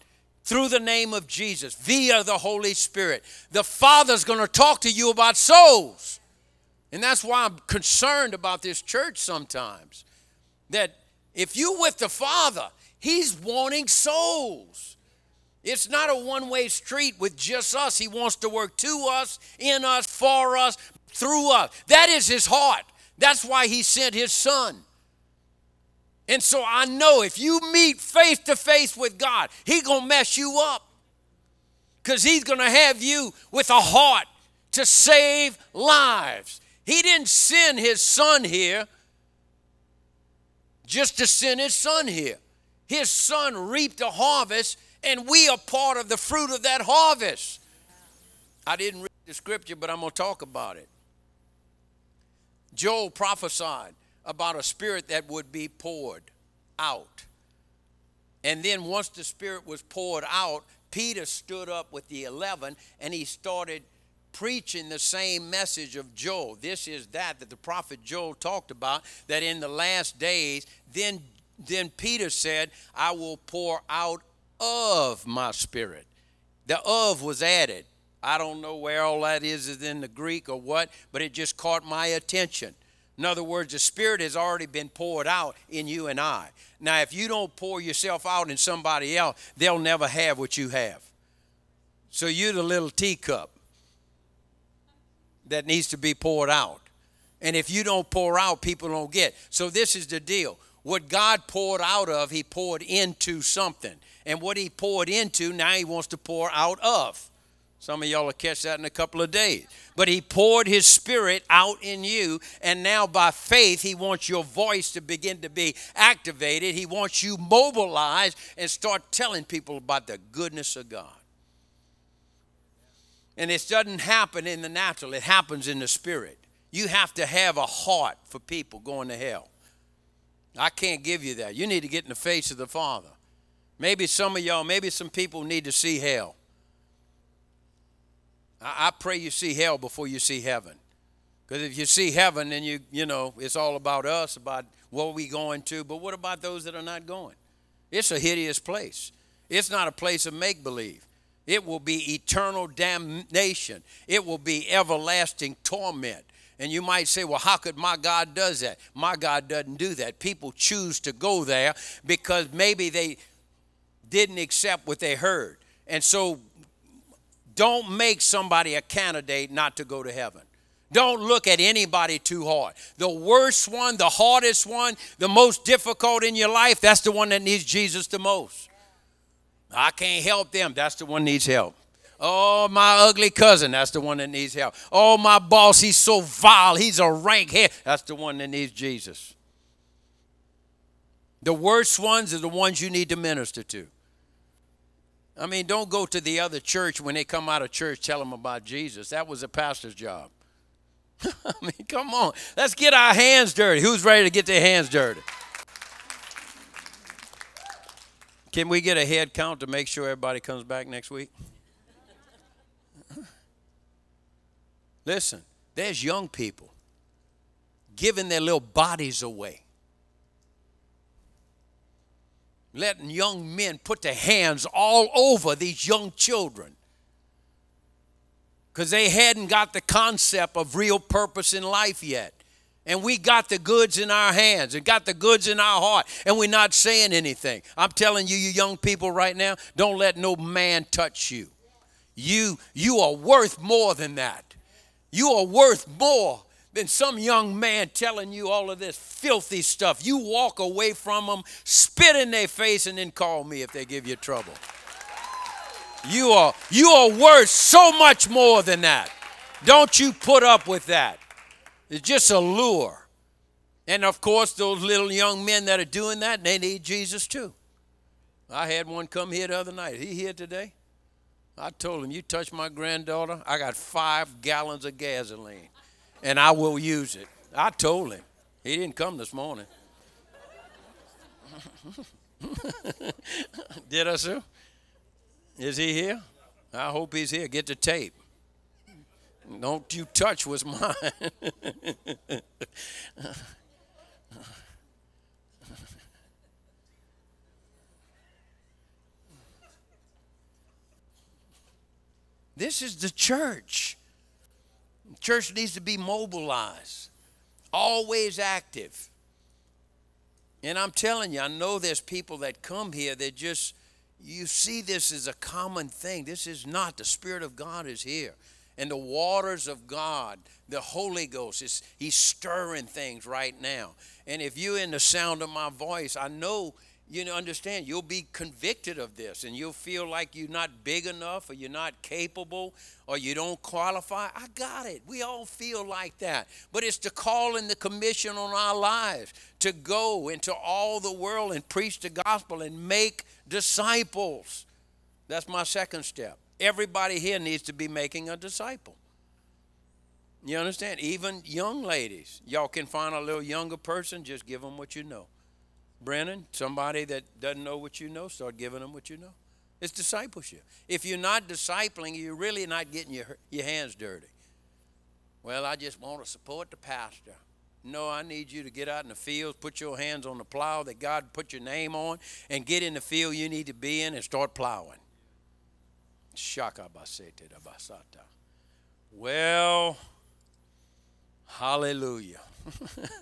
through the name of Jesus, via the Holy Spirit, the Father's going to talk to you about souls. And that's why I'm concerned about this church sometimes. That if you're with the Father, He's wanting souls. It's not a one way street with just us. He wants to work to us, in us, for us, through us. That is his heart. That's why he sent his son. And so I know if you meet face to face with God, He's going to mess you up. Because He's going to have you with a heart to save lives. He didn't send His Son here just to send His Son here. His Son reaped a harvest and we are part of the fruit of that harvest. I didn't read the scripture, but I'm going to talk about it. Joel prophesied about a spirit that would be poured out. And then once the spirit was poured out, Peter stood up with the 11 and he started preaching the same message of Joel. This is that that the prophet Joel talked about that in the last days then then Peter said, I will pour out of my spirit. The of was added. I don't know where all that is, is in the Greek or what, but it just caught my attention. In other words, the Spirit has already been poured out in you and I. Now, if you don't pour yourself out in somebody else, they'll never have what you have. So you're the little teacup that needs to be poured out. And if you don't pour out, people don't get. So this is the deal. What God poured out of, He poured into something. And what He poured into, now He wants to pour out of. Some of y'all will catch that in a couple of days. But He poured His Spirit out in you, and now by faith, He wants your voice to begin to be activated. He wants you mobilized and start telling people about the goodness of God. And it doesn't happen in the natural, it happens in the spirit. You have to have a heart for people going to hell. I can't give you that. You need to get in the face of the Father. Maybe some of y'all, maybe some people need to see hell. I, I pray you see hell before you see heaven. Because if you see heaven, then you, you know, it's all about us, about what we going to. But what about those that are not going? It's a hideous place. It's not a place of make believe. It will be eternal damnation. It will be everlasting torment. And you might say, well, how could my God does that? My God doesn't do that. People choose to go there because maybe they didn't accept what they heard. And so don't make somebody a candidate not to go to heaven. Don't look at anybody too hard. The worst one, the hardest one, the most difficult in your life, that's the one that needs Jesus the most. I can't help them. That's the one needs help. Oh, my ugly cousin, that's the one that needs help. Oh, my boss, he's so vile, he's a rank head. That's the one that needs Jesus. The worst ones are the ones you need to minister to. I mean, don't go to the other church when they come out of church, tell them about Jesus. That was a pastor's job. I mean, come on. Let's get our hands dirty. Who's ready to get their hands dirty? Can we get a head count to make sure everybody comes back next week? Listen, there's young people giving their little bodies away. Letting young men put their hands all over these young children because they hadn't got the concept of real purpose in life yet. And we got the goods in our hands and got the goods in our heart, and we're not saying anything. I'm telling you, you young people right now, don't let no man touch you. You, you are worth more than that. You are worth more than some young man telling you all of this filthy stuff. You walk away from them, spit in their face, and then call me if they give you trouble. You are, you are worth so much more than that. Don't you put up with that. It's just a lure. And of course, those little young men that are doing that, they need Jesus too. I had one come here the other night. He here today? I told him, You touch my granddaughter, I got five gallons of gasoline, and I will use it. I told him. He didn't come this morning. Did I, sir? Is he here? I hope he's here. Get the tape. Don't you touch what's mine. this is the church. Church needs to be mobilized, always active. And I'm telling you, I know there's people that come here that just you see this as a common thing. This is not. The Spirit of God is here. And the waters of God, the Holy Ghost, is He's stirring things right now. And if you're in the sound of my voice, I know you understand you'll be convicted of this and you'll feel like you're not big enough or you're not capable or you don't qualify i got it we all feel like that but it's the call and the commission on our lives to go into all the world and preach the gospel and make disciples. That's my second step. Everybody here needs to be making a disciple. You understand? Even young ladies. Y'all can find a little younger person, just give them what you know. Brennan, somebody that doesn't know what you know, start giving them what you know. It's discipleship. If you're not discipling, you're really not getting your, your hands dirty. Well, I just want to support the pastor. No, I need you to get out in the fields, put your hands on the plow that God put your name on, and get in the field you need to be in and start plowing. Shaka Well, hallelujah.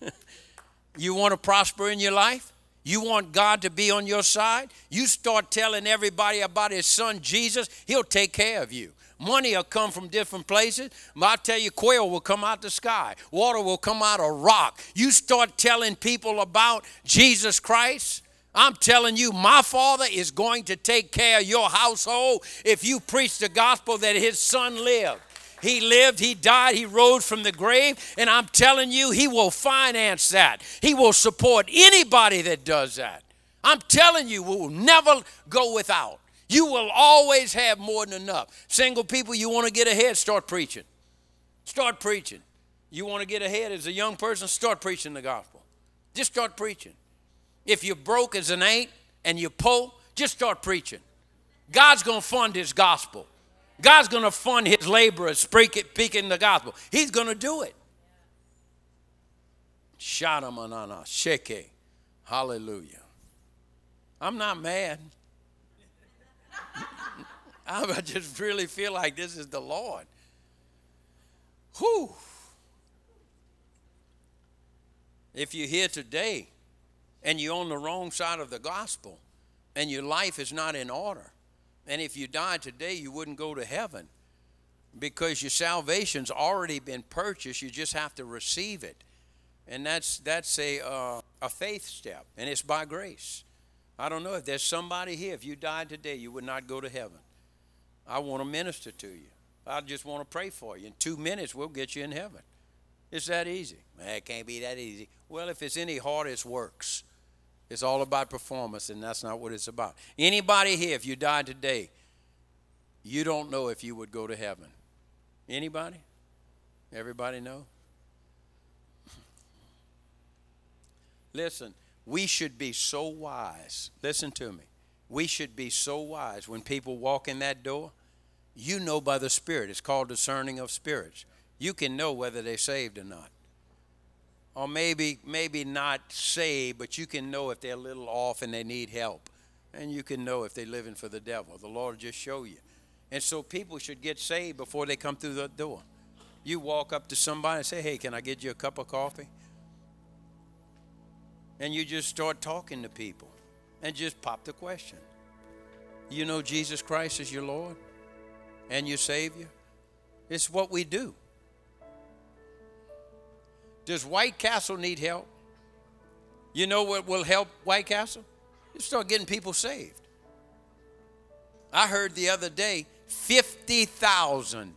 you want to prosper in your life? You want God to be on your side? You start telling everybody about His Son Jesus, He'll take care of you. Money will come from different places. I tell you, quail will come out the sky. Water will come out of rock. You start telling people about Jesus Christ. I'm telling you, my Father is going to take care of your household if you preach the gospel that His Son lived. He lived, He died, He rose from the grave, and I'm telling you, He will finance that. He will support anybody that does that. I'm telling you, we will never go without. You will always have more than enough. Single people, you want to get ahead, start preaching. Start preaching. You want to get ahead as a young person, start preaching the gospel. Just start preaching. If you're broke as an ain't and you're poor, just start preaching. God's going to fund his gospel. God's going to fund his laborers speaking the gospel. He's going to do it. Shadamanana, sheke. Hallelujah. I'm not mad. I just really feel like this is the Lord. Whew. If you're here today and you're on the wrong side of the gospel and your life is not in order, and if you died today, you wouldn't go to heaven because your salvation's already been purchased. You just have to receive it. And that's, that's a, uh, a faith step, and it's by grace. I don't know if there's somebody here, if you died today, you would not go to heaven. I want to minister to you. I just want to pray for you. In two minutes, we'll get you in heaven. It's that easy. Man, it can't be that easy. Well, if it's any hard, it works. It's all about performance, and that's not what it's about. Anybody here, if you died today, you don't know if you would go to heaven. Anybody? Everybody know? Listen, we should be so wise. Listen to me. We should be so wise when people walk in that door. You know by the Spirit. It's called discerning of spirits. You can know whether they're saved or not. Or maybe, maybe not saved, but you can know if they're a little off and they need help. And you can know if they're living for the devil. The Lord will just show you. And so people should get saved before they come through the door. You walk up to somebody and say, Hey, can I get you a cup of coffee? And you just start talking to people and just pop the question. You know Jesus Christ is your Lord and your Savior? It's what we do. Does White Castle need help? You know what will help White Castle? You start getting people saved. I heard the other day 50,000.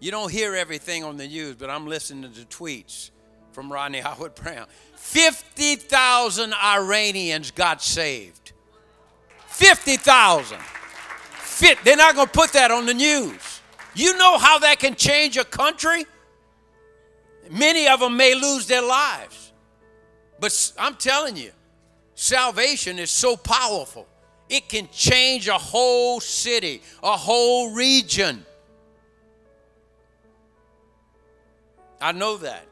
You don't hear everything on the news, but I'm listening to tweets from Rodney Howard Browne. 50,000 Iranians got saved. 50,000. Fit. They're not going to put that on the news. You know how that can change a country? Many of them may lose their lives. But I'm telling you, salvation is so powerful. It can change a whole city, a whole region. I know that.